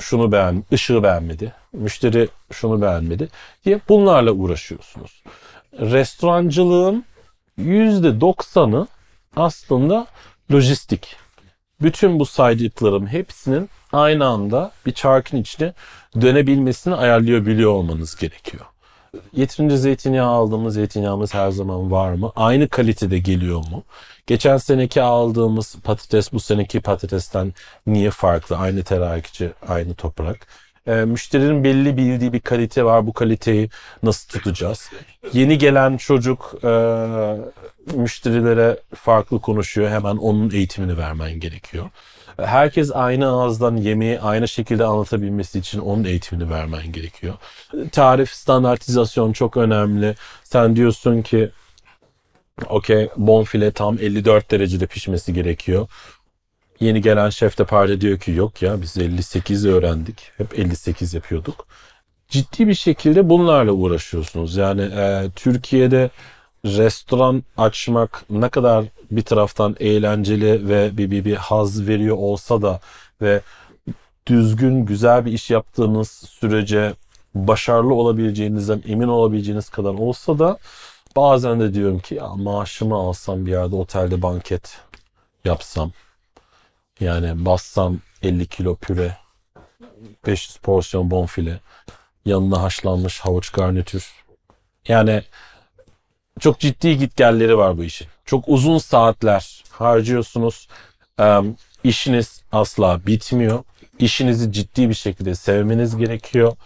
şunu beğen, ışığı beğenmedi, müşteri şunu beğenmedi diye bunlarla uğraşıyorsunuz. Restorancılığın %90'ı aslında lojistik. Bütün bu saydıklarım hepsinin aynı anda bir çarkın içine dönebilmesini ayarlayabiliyor olmanız gerekiyor. Yeterince zeytinyağı aldığımız zeytinyağımız her zaman var mı? Aynı kalitede geliyor mu? Geçen seneki aldığımız patates bu seneki patatesten niye farklı? Aynı terakçı, aynı toprak. E, müşterinin belli bildiği bir kalite var. Bu kaliteyi nasıl tutacağız? Yeni gelen çocuk e, müşterilere farklı konuşuyor. Hemen onun eğitimini vermen gerekiyor. Herkes aynı ağızdan yemeği aynı şekilde anlatabilmesi için onun eğitimini vermen gerekiyor. Tarif, standartizasyon çok önemli. Sen diyorsun ki okey bonfile tam 54 derecede pişmesi gerekiyor. Yeni gelen şef de parça diyor ki yok ya biz 58 öğrendik. Hep 58 yapıyorduk. Ciddi bir şekilde bunlarla uğraşıyorsunuz. Yani e, Türkiye'de restoran açmak ne kadar bir taraftan eğlenceli ve bir, bir, bir haz veriyor olsa da ve düzgün güzel bir iş yaptığınız sürece başarılı olabileceğinizden emin olabileceğiniz kadar olsa da bazen de diyorum ki ya maaşımı alsam bir yerde otelde banket yapsam yani bassam 50 kilo püre 500 porsiyon bonfile yanına haşlanmış havuç garnitür yani çok ciddi gitgelleri var bu işin. Çok uzun saatler harcıyorsunuz. Ee, işiniz asla bitmiyor. İşinizi ciddi bir şekilde sevmeniz gerekiyor.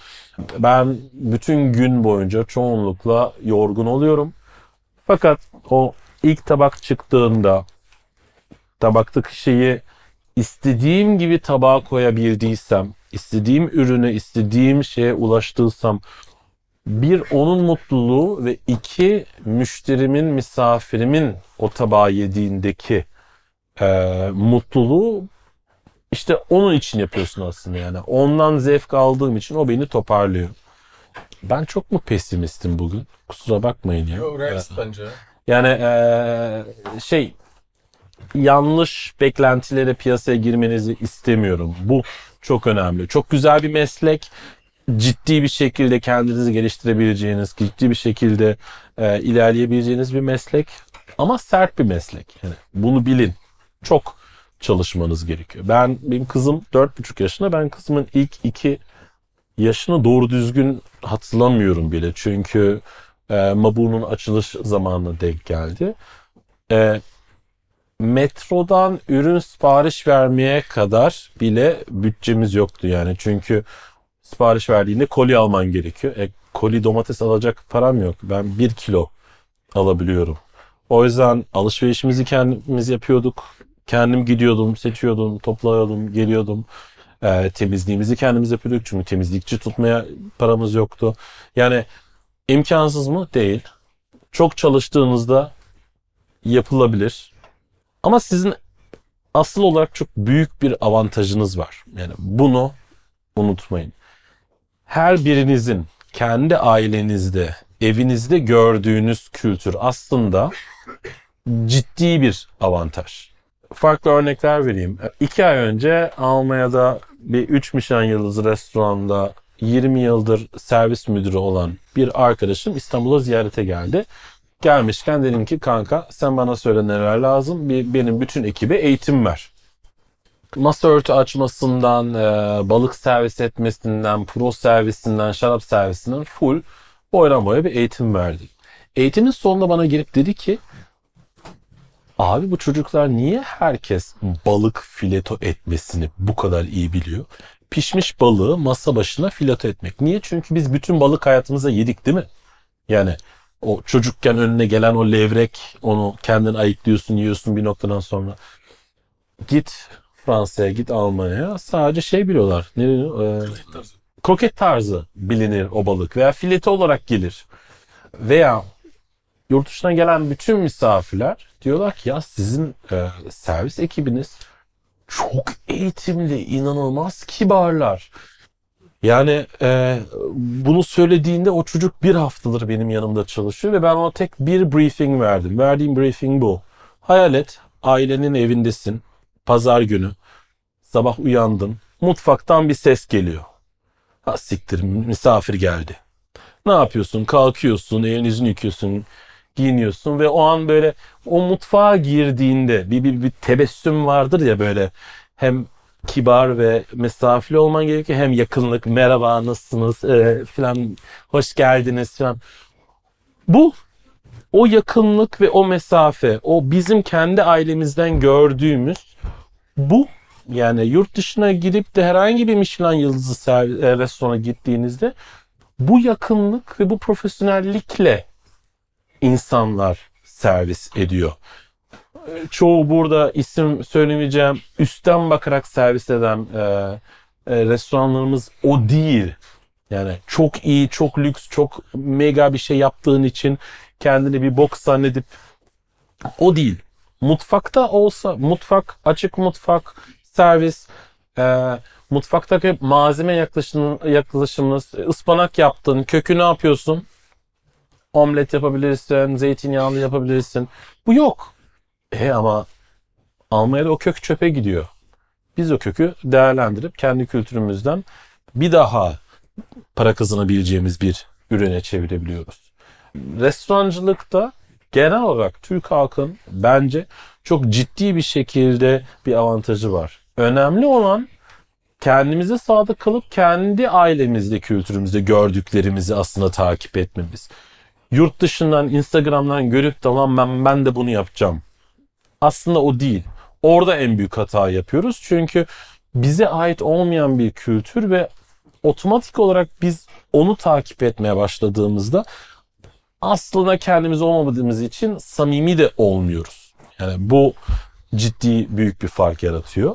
Ben bütün gün boyunca çoğunlukla yorgun oluyorum. Fakat o ilk tabak çıktığında tabaktaki şeyi istediğim gibi tabağa koyabildiysem, istediğim ürünü istediğim şeye ulaştıysam bir onun mutluluğu ve iki müşterimin, misafirimin o tabağı yediğindeki e, mutluluğu işte onun için yapıyorsun aslında yani. Ondan zevk aldığım için o beni toparlıyor. Ben çok mu pesimistim bugün? Kusura bakmayın ya. bence. Yani eee, şey yanlış beklentilere piyasaya girmenizi istemiyorum. Bu çok önemli. Çok güzel bir meslek. Ciddi bir şekilde kendinizi geliştirebileceğiniz, ciddi bir şekilde eee, ilerleyebileceğiniz bir meslek. Ama sert bir meslek. Yani bunu bilin. Çok çalışmanız gerekiyor. Ben benim kızım 4,5 yaşında. Ben kızımın ilk iki yaşını doğru düzgün hatırlamıyorum bile. Çünkü e, Mabu'nun açılış zamanına denk geldi. E, metrodan ürün sipariş vermeye kadar bile bütçemiz yoktu yani. Çünkü sipariş verdiğinde koli alman gerekiyor. E, koli domates alacak param yok. Ben bir kilo alabiliyorum. O yüzden alışverişimizi kendimiz yapıyorduk. Kendim gidiyordum, seçiyordum, toplayordum, geliyordum. E, temizliğimizi kendimiz yapıyorduk. Çünkü temizlikçi tutmaya paramız yoktu. Yani imkansız mı? Değil. Çok çalıştığınızda yapılabilir. Ama sizin asıl olarak çok büyük bir avantajınız var. Yani bunu unutmayın. Her birinizin kendi ailenizde, evinizde gördüğünüz kültür aslında ciddi bir avantaj. Farklı örnekler vereyim. İki ay önce Almanya'da bir 3 Michelin yıldızı restoranda 20 yıldır servis müdürü olan bir arkadaşım İstanbul'a ziyarete geldi. Gelmişken dedim ki kanka sen bana söyle neler lazım. Bir, benim bütün ekibe eğitim ver. Masa örtü açmasından, e, balık servis etmesinden, pro servisinden, şarap servisinden full boydan boya bir eğitim verdim. Eğitimin sonunda bana gelip dedi ki Abi bu çocuklar niye herkes balık fileto etmesini bu kadar iyi biliyor? Pişmiş balığı masa başına fileto etmek. Niye? Çünkü biz bütün balık hayatımızda yedik değil mi? Yani o çocukken önüne gelen o levrek onu kendin ayıklıyorsun yiyorsun bir noktadan sonra. Git Fransa'ya git Almanya'ya sadece şey biliyorlar. Ne? Ee, kroket tarzı bilinir o balık veya filete olarak gelir. Veya yurt dışına gelen bütün misafirler diyorlar ki ya sizin e, servis ekibiniz çok eğitimli, inanılmaz kibarlar. Yani e, bunu söylediğinde o çocuk bir haftadır benim yanımda çalışıyor ve ben ona tek bir briefing verdim. Verdiğim briefing bu. Hayal et, ailenin evindesin, pazar günü, sabah uyandın, mutfaktan bir ses geliyor. Ha siktir, misafir geldi. Ne yapıyorsun? Kalkıyorsun, elini yıkıyorsun, giyiniyorsun ve o an böyle o mutfağa girdiğinde bir, bir, bir tebessüm vardır ya böyle hem kibar ve mesafeli olman gerekiyor hem yakınlık merhaba nasılsınız e, filan hoş geldiniz filan. Bu o yakınlık ve o mesafe o bizim kendi ailemizden gördüğümüz bu yani yurt dışına gidip de herhangi bir Michelin yıldızı e, restorana gittiğinizde bu yakınlık ve bu profesyonellikle insanlar servis ediyor. Çoğu burada isim söylemeyeceğim üstten bakarak servis eden e, e, restoranlarımız o değil. Yani çok iyi, çok lüks, çok mega bir şey yaptığın için kendini bir box zannedip o değil. Mutfakta olsa, mutfak, açık mutfak, servis, e, mutfaktaki malzeme yaklaşımınız, yaklaşımınız, ıspanak yaptın, kökü ne yapıyorsun? Omlet yapabilirsin, zeytinyağlı yapabilirsin. Bu yok. E ama Almanya'da o kök çöpe gidiyor. Biz o kökü değerlendirip kendi kültürümüzden bir daha para kazanabileceğimiz bir ürüne çevirebiliyoruz. Restorancılıkta genel olarak Türk halkın bence çok ciddi bir şekilde bir avantajı var. Önemli olan kendimize sadık kalıp kendi ailemizde, kültürümüzde gördüklerimizi aslında takip etmemiz. Yurt dışından, Instagram'dan görüp de lan ben, ben de bunu yapacağım. Aslında o değil. Orada en büyük hata yapıyoruz. Çünkü bize ait olmayan bir kültür ve otomatik olarak biz onu takip etmeye başladığımızda aslında kendimiz olmadığımız için samimi de olmuyoruz. Yani bu ciddi büyük bir fark yaratıyor.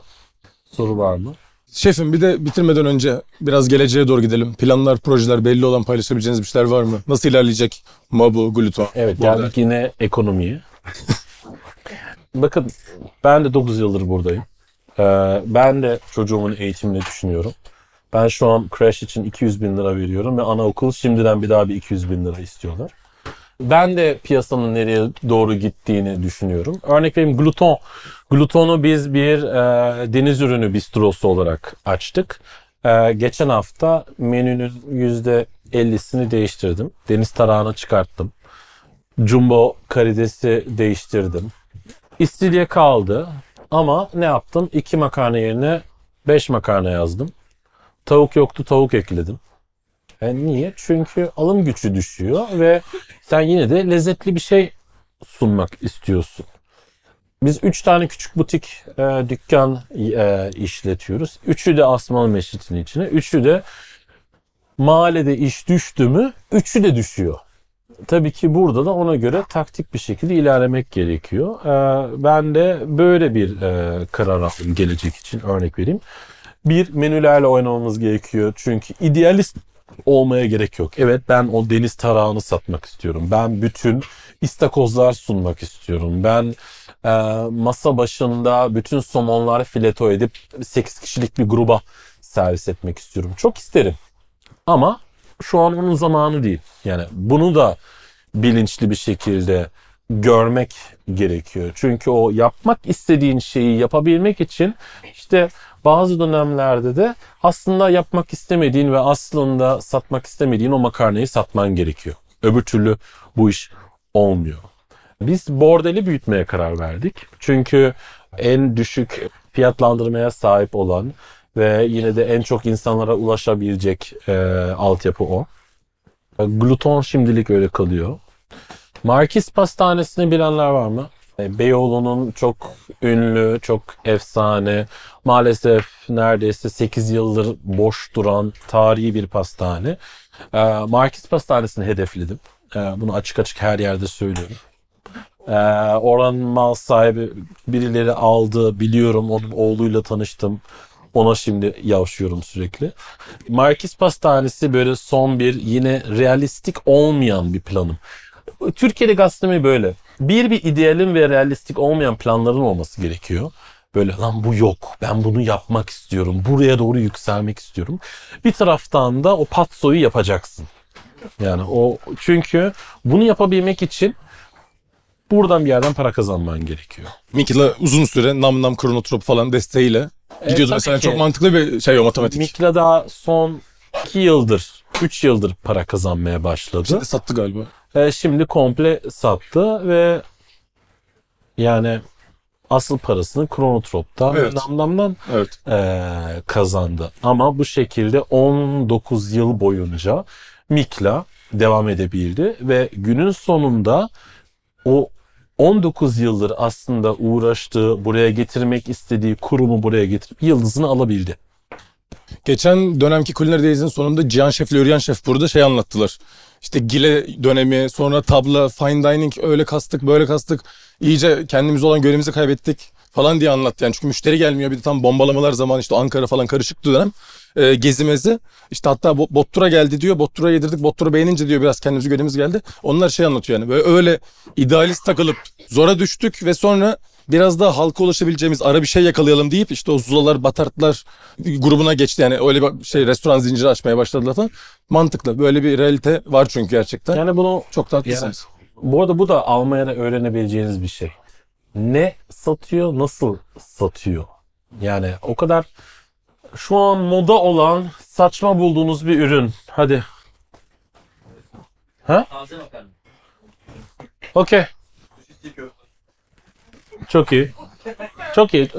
Soru var mı? Şefim bir de bitirmeden önce biraz geleceğe doğru gidelim. Planlar, projeler belli olan paylaşabileceğiniz bir şeyler var mı? Nasıl ilerleyecek Mabu, Gluton? Evet geldik yine ekonomiye. Bakın ben de 9 yıldır buradayım. Ee, ben de çocuğumun eğitimini düşünüyorum. Ben şu an crash için 200 bin lira veriyorum ve anaokul şimdiden bir daha bir 200 bin lira istiyorlar. Ben de piyasanın nereye doğru gittiğini düşünüyorum. Örnek vereyim gluton. Glutonu biz bir e, deniz ürünü bistrosu olarak açtık. E, geçen hafta menünün %50'sini değiştirdim. Deniz tarağını çıkarttım. Jumbo karidesi değiştirdim. İstiridye kaldı ama ne yaptım? İki makarna yerine beş makarna yazdım. Tavuk yoktu tavuk ekledim. E niye? Çünkü alım gücü düşüyor ve sen yine de lezzetli bir şey sunmak istiyorsun. Biz üç tane küçük butik e, dükkan e, işletiyoruz. Üçü de Asmalı Meşrit'in içine. Üçü de mahallede iş düştü mü üçü de düşüyor. Tabii ki burada da ona göre taktik bir şekilde ilerlemek gerekiyor. Ee, ben de böyle bir e, karar aldım gelecek için örnek vereyim. Bir menülerle oynamamız gerekiyor. Çünkü idealist olmaya gerek yok. Evet ben o deniz tarağını satmak istiyorum. Ben bütün istakozlar sunmak istiyorum. Ben e, masa başında bütün somonları fileto edip 8 kişilik bir gruba servis etmek istiyorum. Çok isterim. Ama şu an onun zamanı değil. Yani bunu da bilinçli bir şekilde görmek gerekiyor. Çünkü o yapmak istediğin şeyi yapabilmek için işte bazı dönemlerde de aslında yapmak istemediğin ve aslında satmak istemediğin o makarnayı satman gerekiyor. Öbür türlü bu iş olmuyor. Biz bordeli büyütmeye karar verdik. Çünkü en düşük fiyatlandırmaya sahip olan ve yine de en çok insanlara ulaşabilecek e, altyapı o. E, Gluton şimdilik öyle kalıyor. Markis Pastanesi'ni bilenler var mı? E, Beyoğlu'nun çok ünlü, çok efsane, maalesef neredeyse 8 yıldır boş duran tarihi bir pastane. E, Markis Pastanesi'ni hedefledim. Bunu açık açık her yerde söylüyorum. Oranın mal sahibi birileri aldı, biliyorum. Onun oğluyla tanıştım. Ona şimdi yavşıyorum sürekli. Markis Pastanesi böyle son bir yine realistik olmayan bir planım. Türkiye'de gastronomi böyle. Bir bir idealin ve realistik olmayan planların olması gerekiyor. Böyle lan bu yok. Ben bunu yapmak istiyorum. Buraya doğru yükselmek istiyorum. Bir taraftan da o patsoyu yapacaksın. Yani o çünkü bunu yapabilmek için buradan bir yerden para kazanman gerekiyor. Mikla uzun süre nam nam kronotrop falan desteğiyle gidiyordu tabii mesela ki. çok mantıklı bir şey o matematik. Mikla daha son 2 yıldır, 3 yıldır para kazanmaya başladı. Şimdi sattı galiba. E, şimdi komple sattı ve yani asıl parasını Kronotrop'tan Evet. ve Namdam'dan Evet. e, kazandı. Ama bu şekilde 19 yıl boyunca Mikla devam edebildi ve günün sonunda o 19 yıldır aslında uğraştığı, buraya getirmek istediği kurumu buraya getirip yıldızını alabildi. Geçen dönemki Culinary Days'in sonunda Cihan Şef ile Üryan Şef burada şey anlattılar. İşte Gile dönemi, sonra tabla, fine dining öyle kastık, böyle kastık. İyice kendimiz olan görevimizi kaybettik falan diye anlattı. Yani çünkü müşteri gelmiyor. Bir de tam bombalamalar zaman işte Ankara falan karışıktı dönem. Ee, gezimezi. İşte hatta Bo- Bottura geldi diyor. Bottura yedirdik. Bottura beğenince diyor biraz kendimizi görevimiz geldi. Onlar şey anlatıyor yani. Böyle öyle idealist takılıp zora düştük ve sonra biraz daha halka ulaşabileceğimiz ara bir şey yakalayalım deyip işte o Zulalar, Batartlar grubuna geçti. Yani öyle bir şey restoran zinciri açmaya başladılar falan. Mantıklı. Böyle bir realite var çünkü gerçekten. Yani bunu Çok da haklısınız. Bu arada bu da Almanya'da öğrenebileceğiniz bir şey. Ne satıyor, nasıl satıyor? Yani o kadar şu an moda olan saçma bulduğunuz bir ürün. Hadi. Ha? Okey. Çok iyi. Çok iyi.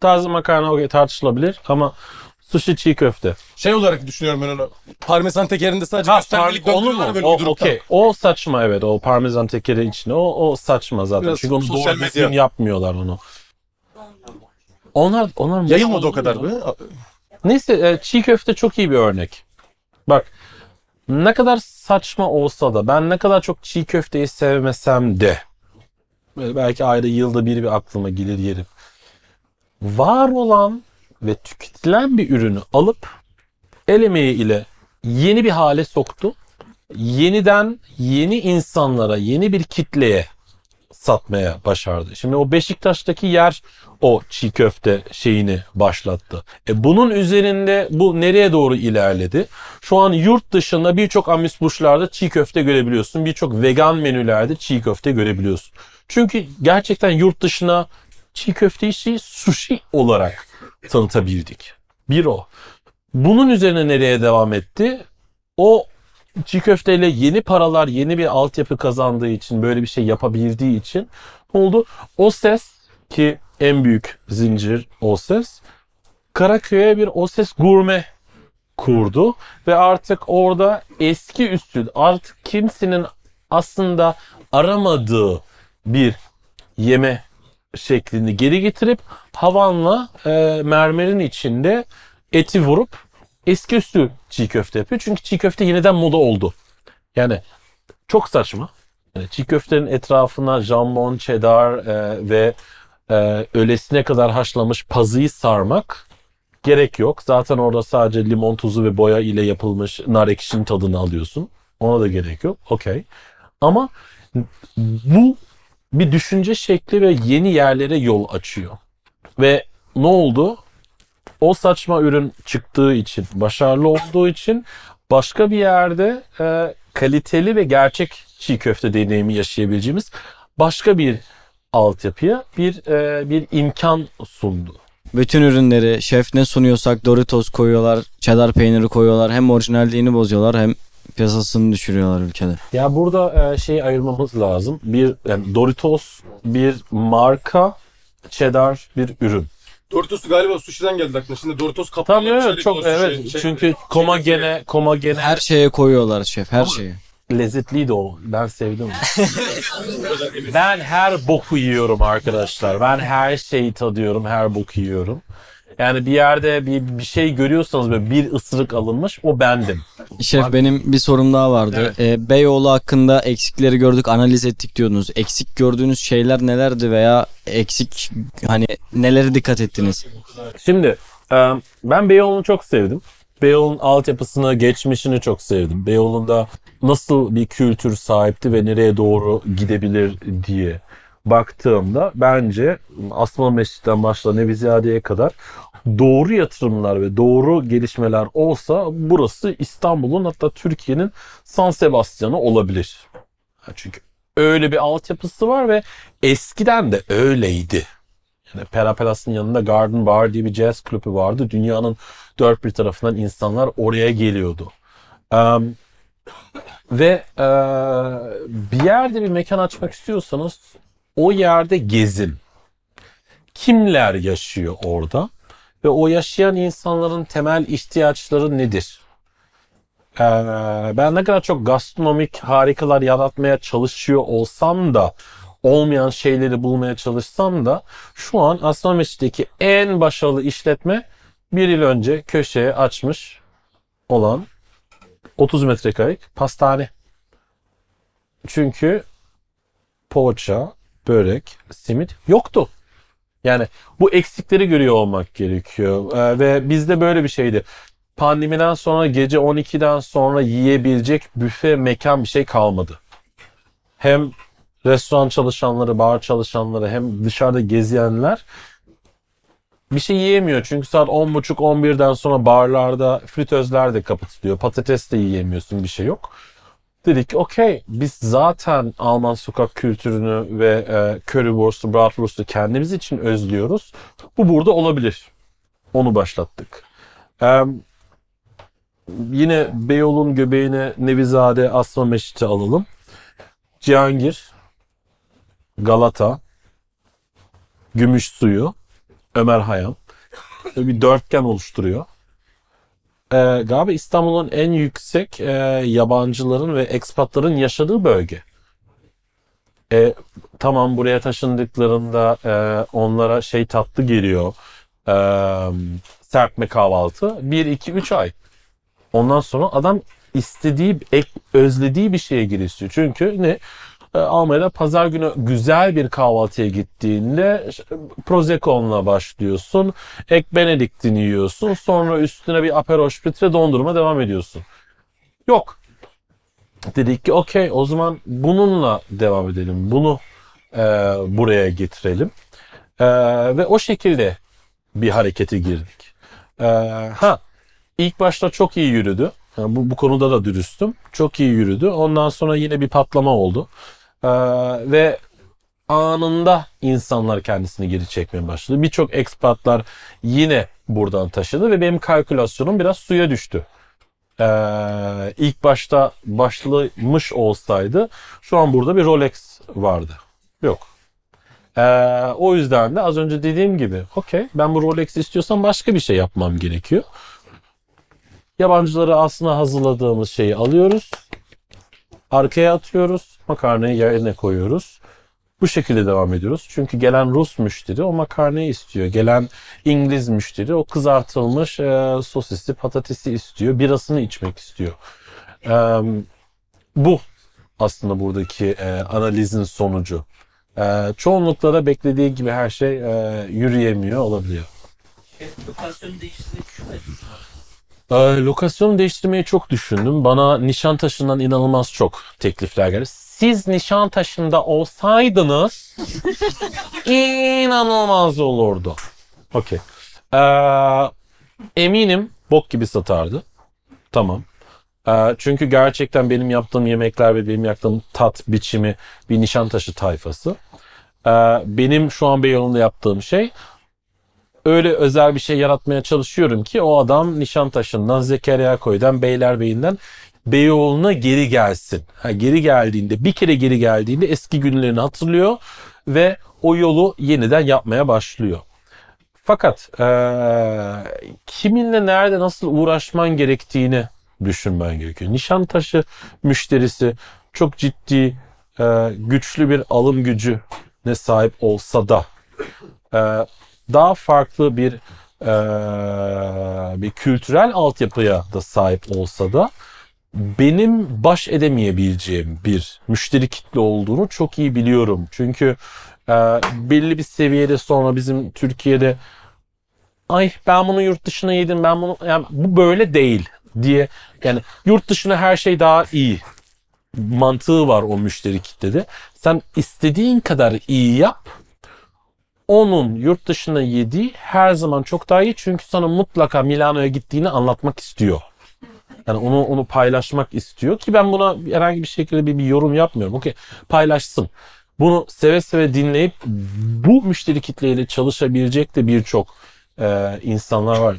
Taze makarna okey tartışılabilir ama sushi çiğ köfte. Şey olarak düşünüyorum ben onu. Parmesan tekerinde sadece Ha, göstermelik par- onu mu? döndürüyorlar böyle O, okey. O saçma evet. O parmesan tekeri içine. O, o saçma zaten. Biraz Çünkü onu sosyal doğru düzgün yapmıyorlar onu. Onlar, onlar Yayılmadı o kadar be. Neyse e, çiğ köfte çok iyi bir örnek. Bak ne kadar saçma olsa da ben ne kadar çok çiğ köfteyi sevmesem de böyle belki ayda yılda bir bir aklıma gelir yerim. Var olan ve tüketilen bir ürünü alıp el emeği ile yeni bir hale soktu. Yeniden yeni insanlara, yeni bir kitleye satmaya başardı. Şimdi o Beşiktaş'taki yer o çiğ köfte şeyini başlattı. E bunun üzerinde bu nereye doğru ilerledi? Şu an yurt dışında birçok amüsbuşlarda çiğ köfte görebiliyorsun. Birçok vegan menülerde çiğ köfte görebiliyorsun. Çünkü gerçekten yurt dışına çiğ köfte işi sushi olarak tanıtabildik. Bir o. Bunun üzerine nereye devam etti? O çiğ köfteyle yeni paralar, yeni bir altyapı kazandığı için, böyle bir şey yapabildiği için ne oldu? O ses ki en büyük zincir o ses. Karaköy'e bir o ses gurme kurdu ve artık orada eski üstün artık kimsenin aslında aramadığı bir yeme şeklini geri getirip havanla e, mermerin içinde eti vurup eski üstü çiğ köfte yapıyor. Çünkü çiğ köfte yeniden moda oldu. Yani çok saçma. Yani çiğ köftenin etrafına jambon, cheddar e, ve e, öylesine kadar haşlamış pazıyı sarmak gerek yok. Zaten orada sadece limon tuzu ve boya ile yapılmış nar ekşinin tadını alıyorsun. Ona da gerek yok. Okey. Ama bu bir düşünce şekli ve yeni yerlere yol açıyor. Ve ne oldu? O saçma ürün çıktığı için, başarılı olduğu için başka bir yerde e, kaliteli ve gerçek çiğ köfte deneyimi yaşayabileceğimiz başka bir altyapıya bir e, bir imkan sundu. Bütün ürünleri şef ne sunuyorsak Doritos koyuyorlar, cheddar peyniri koyuyorlar. Hem orijinalliğini bozuyorlar hem piyasasını düşürüyorlar ülkede. Ya burada e, şey ayırmamız lazım. Bir yani Doritos bir marka, cheddar bir ürün. Doritos galiba sushi'den geldi aklına. Şimdi Doritos kapalı. Tamam evet çok sushi, evet şey- çünkü komagene komagene Her şeye koyuyorlar şef, her şeye. lezzetliydi o. Ben sevdim. ben her boku yiyorum arkadaşlar. Ben her şeyi tadıyorum, her boku yiyorum. Yani bir yerde bir, bir şey görüyorsanız böyle bir ısırık alınmış o bendim. Şef benim bir sorum daha vardı. Ee, Beyoğlu hakkında eksikleri gördük, analiz ettik diyordunuz. Eksik gördüğünüz şeyler nelerdi veya eksik hani nelere dikkat ettiniz? Şimdi e, ben Beyoğlu'nu çok sevdim. Beyoğlu'nun altyapısını, geçmişini çok sevdim. Beyoğlu'nda nasıl bir kültür sahipti ve nereye doğru gidebilir diye baktığımda bence Asmalı Mescid'den başla Neviziyade'ye kadar doğru yatırımlar ve doğru gelişmeler olsa burası İstanbul'un hatta Türkiye'nin San Sebastian'ı olabilir. Çünkü öyle bir altyapısı var ve eskiden de öyleydi. Yani Pera Palas'ın yanında Garden Bar diye bir jazz kulübü vardı. Dünyanın dört bir tarafından insanlar oraya geliyordu. Em, ve e, bir yerde bir mekan açmak istiyorsanız o yerde gezin. Kimler yaşıyor orada? Ve o yaşayan insanların temel ihtiyaçları nedir? Ee, ben ne kadar çok gastronomik harikalar yaratmaya çalışıyor olsam da olmayan şeyleri bulmaya çalışsam da şu an Astromeş'teki en başarılı işletme bir yıl önce köşeye açmış olan 30 metrekarelik pastane. Çünkü poğaça, börek, simit yoktu. Yani bu eksikleri görüyor olmak gerekiyor. Ee, ve bizde böyle bir şeydi. Pandemiden sonra gece 12'den sonra yiyebilecek büfe mekan bir şey kalmadı. Hem restoran çalışanları, bar çalışanları hem dışarıda gezeyenler bir şey yiyemiyor. Çünkü saat 10.30-11'den sonra barlarda fritözler de kapatılıyor. Patates de yiyemiyorsun bir şey yok. Dedik ki okey biz zaten Alman sokak kültürünü ve e, currywurst'u, bratwurst'u kendimiz için özlüyoruz. Bu burada olabilir. Onu başlattık. E, yine Beyoğlu'nun göbeğine Nevizade Asma Meşit'i alalım. Cihangir, Galata, Gümüş Suyu, Ömer. Böyle bir dörtgen oluşturuyor. Ee, galiba İstanbul'un en yüksek e, yabancıların ve ekspatların yaşadığı bölge. E, tamam buraya taşındıklarında e, onlara şey tatlı geliyor. E, serpme kahvaltı. 1, 2, 3 ay. Ondan sonra adam istediği, ek- özlediği bir şeye girişiyor. Çünkü ne? E, Almanya'da pazar günü güzel bir kahvaltıya gittiğinde Prosecco'nla başlıyorsun. Ek Benedict'ini yiyorsun. Sonra üstüne bir Aperol Spritz ve dondurma devam ediyorsun. Yok. Dedik ki okey o zaman bununla devam edelim. Bunu e, buraya getirelim. E, ve o şekilde bir harekete girdik. E, ha ilk başta çok iyi yürüdü. Yani bu, bu konuda da dürüstüm. Çok iyi yürüdü. Ondan sonra yine bir patlama oldu. E, ve anında insanlar kendisini geri çekmeye başladı. Birçok ekspatlar yine buradan taşıdı ve benim kalkülasyonum biraz suya düştü. Ee, ilk başta başlamış olsaydı şu an burada bir Rolex vardı. Yok. Ee, o yüzden de az önce dediğim gibi okey ben bu Rolex istiyorsam başka bir şey yapmam gerekiyor. Yabancıları aslında hazırladığımız şeyi alıyoruz. Arkaya atıyoruz. Makarnayı yerine koyuyoruz. Bu şekilde devam ediyoruz. Çünkü gelen Rus müşteri o makarnayı istiyor. Gelen İngiliz müşteri o kızartılmış e, sosisli patatesi istiyor. Birasını içmek istiyor. E, bu aslında buradaki e, analizin sonucu. E, çoğunlukla da beklediği gibi her şey e, yürüyemiyor olabiliyor. Lokasyonu değiştirmek şu Ee, lokasyonu değiştirmeyi çok düşündüm. Bana Nişantaşı'ndan inanılmaz çok teklifler geldi. Siz Nişantaşı'nda olsaydınız inanılmaz olurdu. Okey. Ee, eminim bok gibi satardı. Tamam. Ee, çünkü gerçekten benim yaptığım yemekler ve benim yaptığım tat biçimi bir Nişantaşı tayfası. Ee, benim şu an Beyoğlu'nda yaptığım şey öyle özel bir şey yaratmaya çalışıyorum ki o adam Nişantaşı'ndan Zekeriya Koy'dan Beylerbeyi'nden Beyoğlu'na geri gelsin. Ha, geri geldiğinde bir kere geri geldiğinde eski günlerini hatırlıyor ve o yolu yeniden yapmaya başlıyor. Fakat eee, kiminle nerede nasıl uğraşman gerektiğini düşünmen gerekiyor. Nişantaşı müşterisi çok ciddi eee, güçlü bir alım gücüne sahip olsa da eee, daha farklı bir eee, bir kültürel altyapıya da sahip olsa da benim baş edemeyebileceğim bir müşteri kitle olduğunu çok iyi biliyorum. Çünkü e, belli bir seviyede sonra bizim Türkiye'de ay ben bunu yurt dışına yedim ben bunu yani bu böyle değil diye yani yurt dışına her şey daha iyi mantığı var o müşteri kitlede. Sen istediğin kadar iyi yap onun yurt dışına yediği her zaman çok daha iyi çünkü sana mutlaka Milano'ya gittiğini anlatmak istiyor. Yani onu onu paylaşmak istiyor ki ben buna herhangi bir şekilde bir, bir yorum yapmıyorum. Okey paylaşsın. Bunu seve seve dinleyip bu müşteri kitleyle çalışabilecek de birçok e, insanlar var.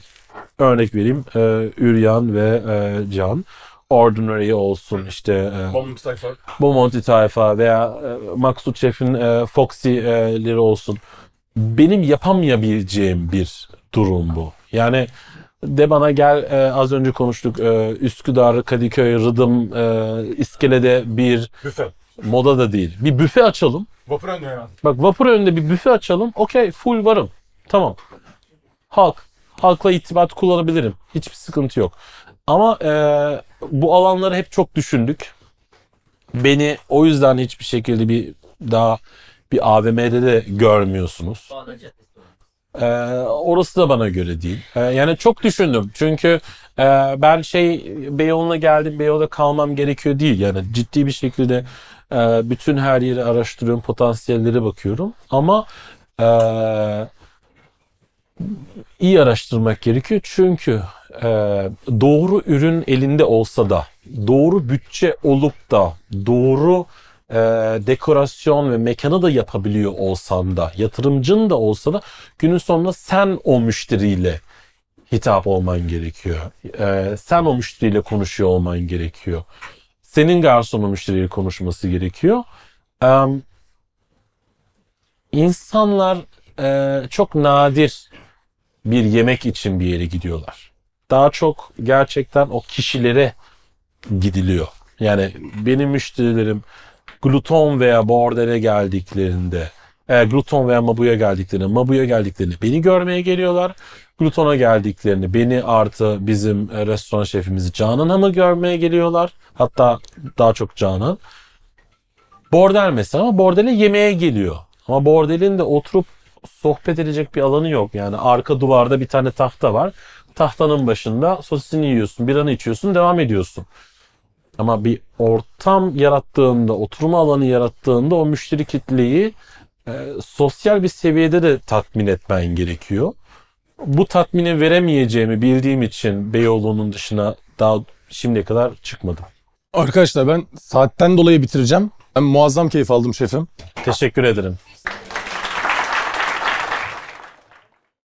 Örnek vereyim e, Üryan ve e, Can. Ordinary olsun işte e, Bomonti tayfa veya e, Maksut Şef'in e, Foxy'leri olsun. Benim yapamayabileceğim bir durum bu. Yani de bana gel e, az önce konuştuk e, Üsküdar, Kadıköy, Rıdım, e, İskele'de bir Büfe. moda da değil. Bir büfe açalım. Vapur önüne ya. Bak vapur önünde bir büfe açalım. Okey full varım. Tamam. Halk. Halkla irtibat kullanabilirim. Hiçbir sıkıntı yok. Ama e, bu alanları hep çok düşündük. Beni o yüzden hiçbir şekilde bir daha bir AVM'de de görmüyorsunuz. Bağdat Caddesi. Ee, orası da bana göre değil. Ee, yani çok düşündüm. Çünkü e, ben şey Beyoğlu'na geldim, Beyoğlu'da kalmam gerekiyor değil. Yani ciddi bir şekilde e, bütün her yeri araştırıyorum, potansiyellere bakıyorum. Ama e, iyi araştırmak gerekiyor. Çünkü e, doğru ürün elinde olsa da, doğru bütçe olup da, doğru e, dekorasyon ve mekanı da yapabiliyor olsan da, yatırımcın da olsa da günün sonunda sen o müşteriyle hitap olman gerekiyor. E, sen o müşteriyle konuşuyor olman gerekiyor. Senin garsonun müşteriyle konuşması gerekiyor. E, insanlar e, çok nadir bir yemek için bir yere gidiyorlar. Daha çok gerçekten o kişilere gidiliyor. Yani benim müşterilerim gluton veya bordere geldiklerinde, e, gluton veya mabuya geldiklerinde, mabuya geldiklerinde beni görmeye geliyorlar. Glutona geldiklerini beni artı bizim e, restoran şefimizi Canan Hanım'ı görmeye geliyorlar. Hatta daha çok Canan. Bordel mesela ama bordele yemeğe geliyor. Ama bordelin de oturup sohbet edecek bir alanı yok. Yani arka duvarda bir tane tahta var. Tahtanın başında sosisini yiyorsun, biranı içiyorsun, devam ediyorsun. Ama bir ortam yarattığında, oturma alanı yarattığında o müşteri kitleyi e, sosyal bir seviyede de tatmin etmen gerekiyor. Bu tatmini veremeyeceğimi bildiğim için Beyoğlu'nun dışına daha şimdiye kadar çıkmadım. Arkadaşlar ben saatten dolayı bitireceğim. Ben muazzam keyif aldım şefim. Teşekkür ederim.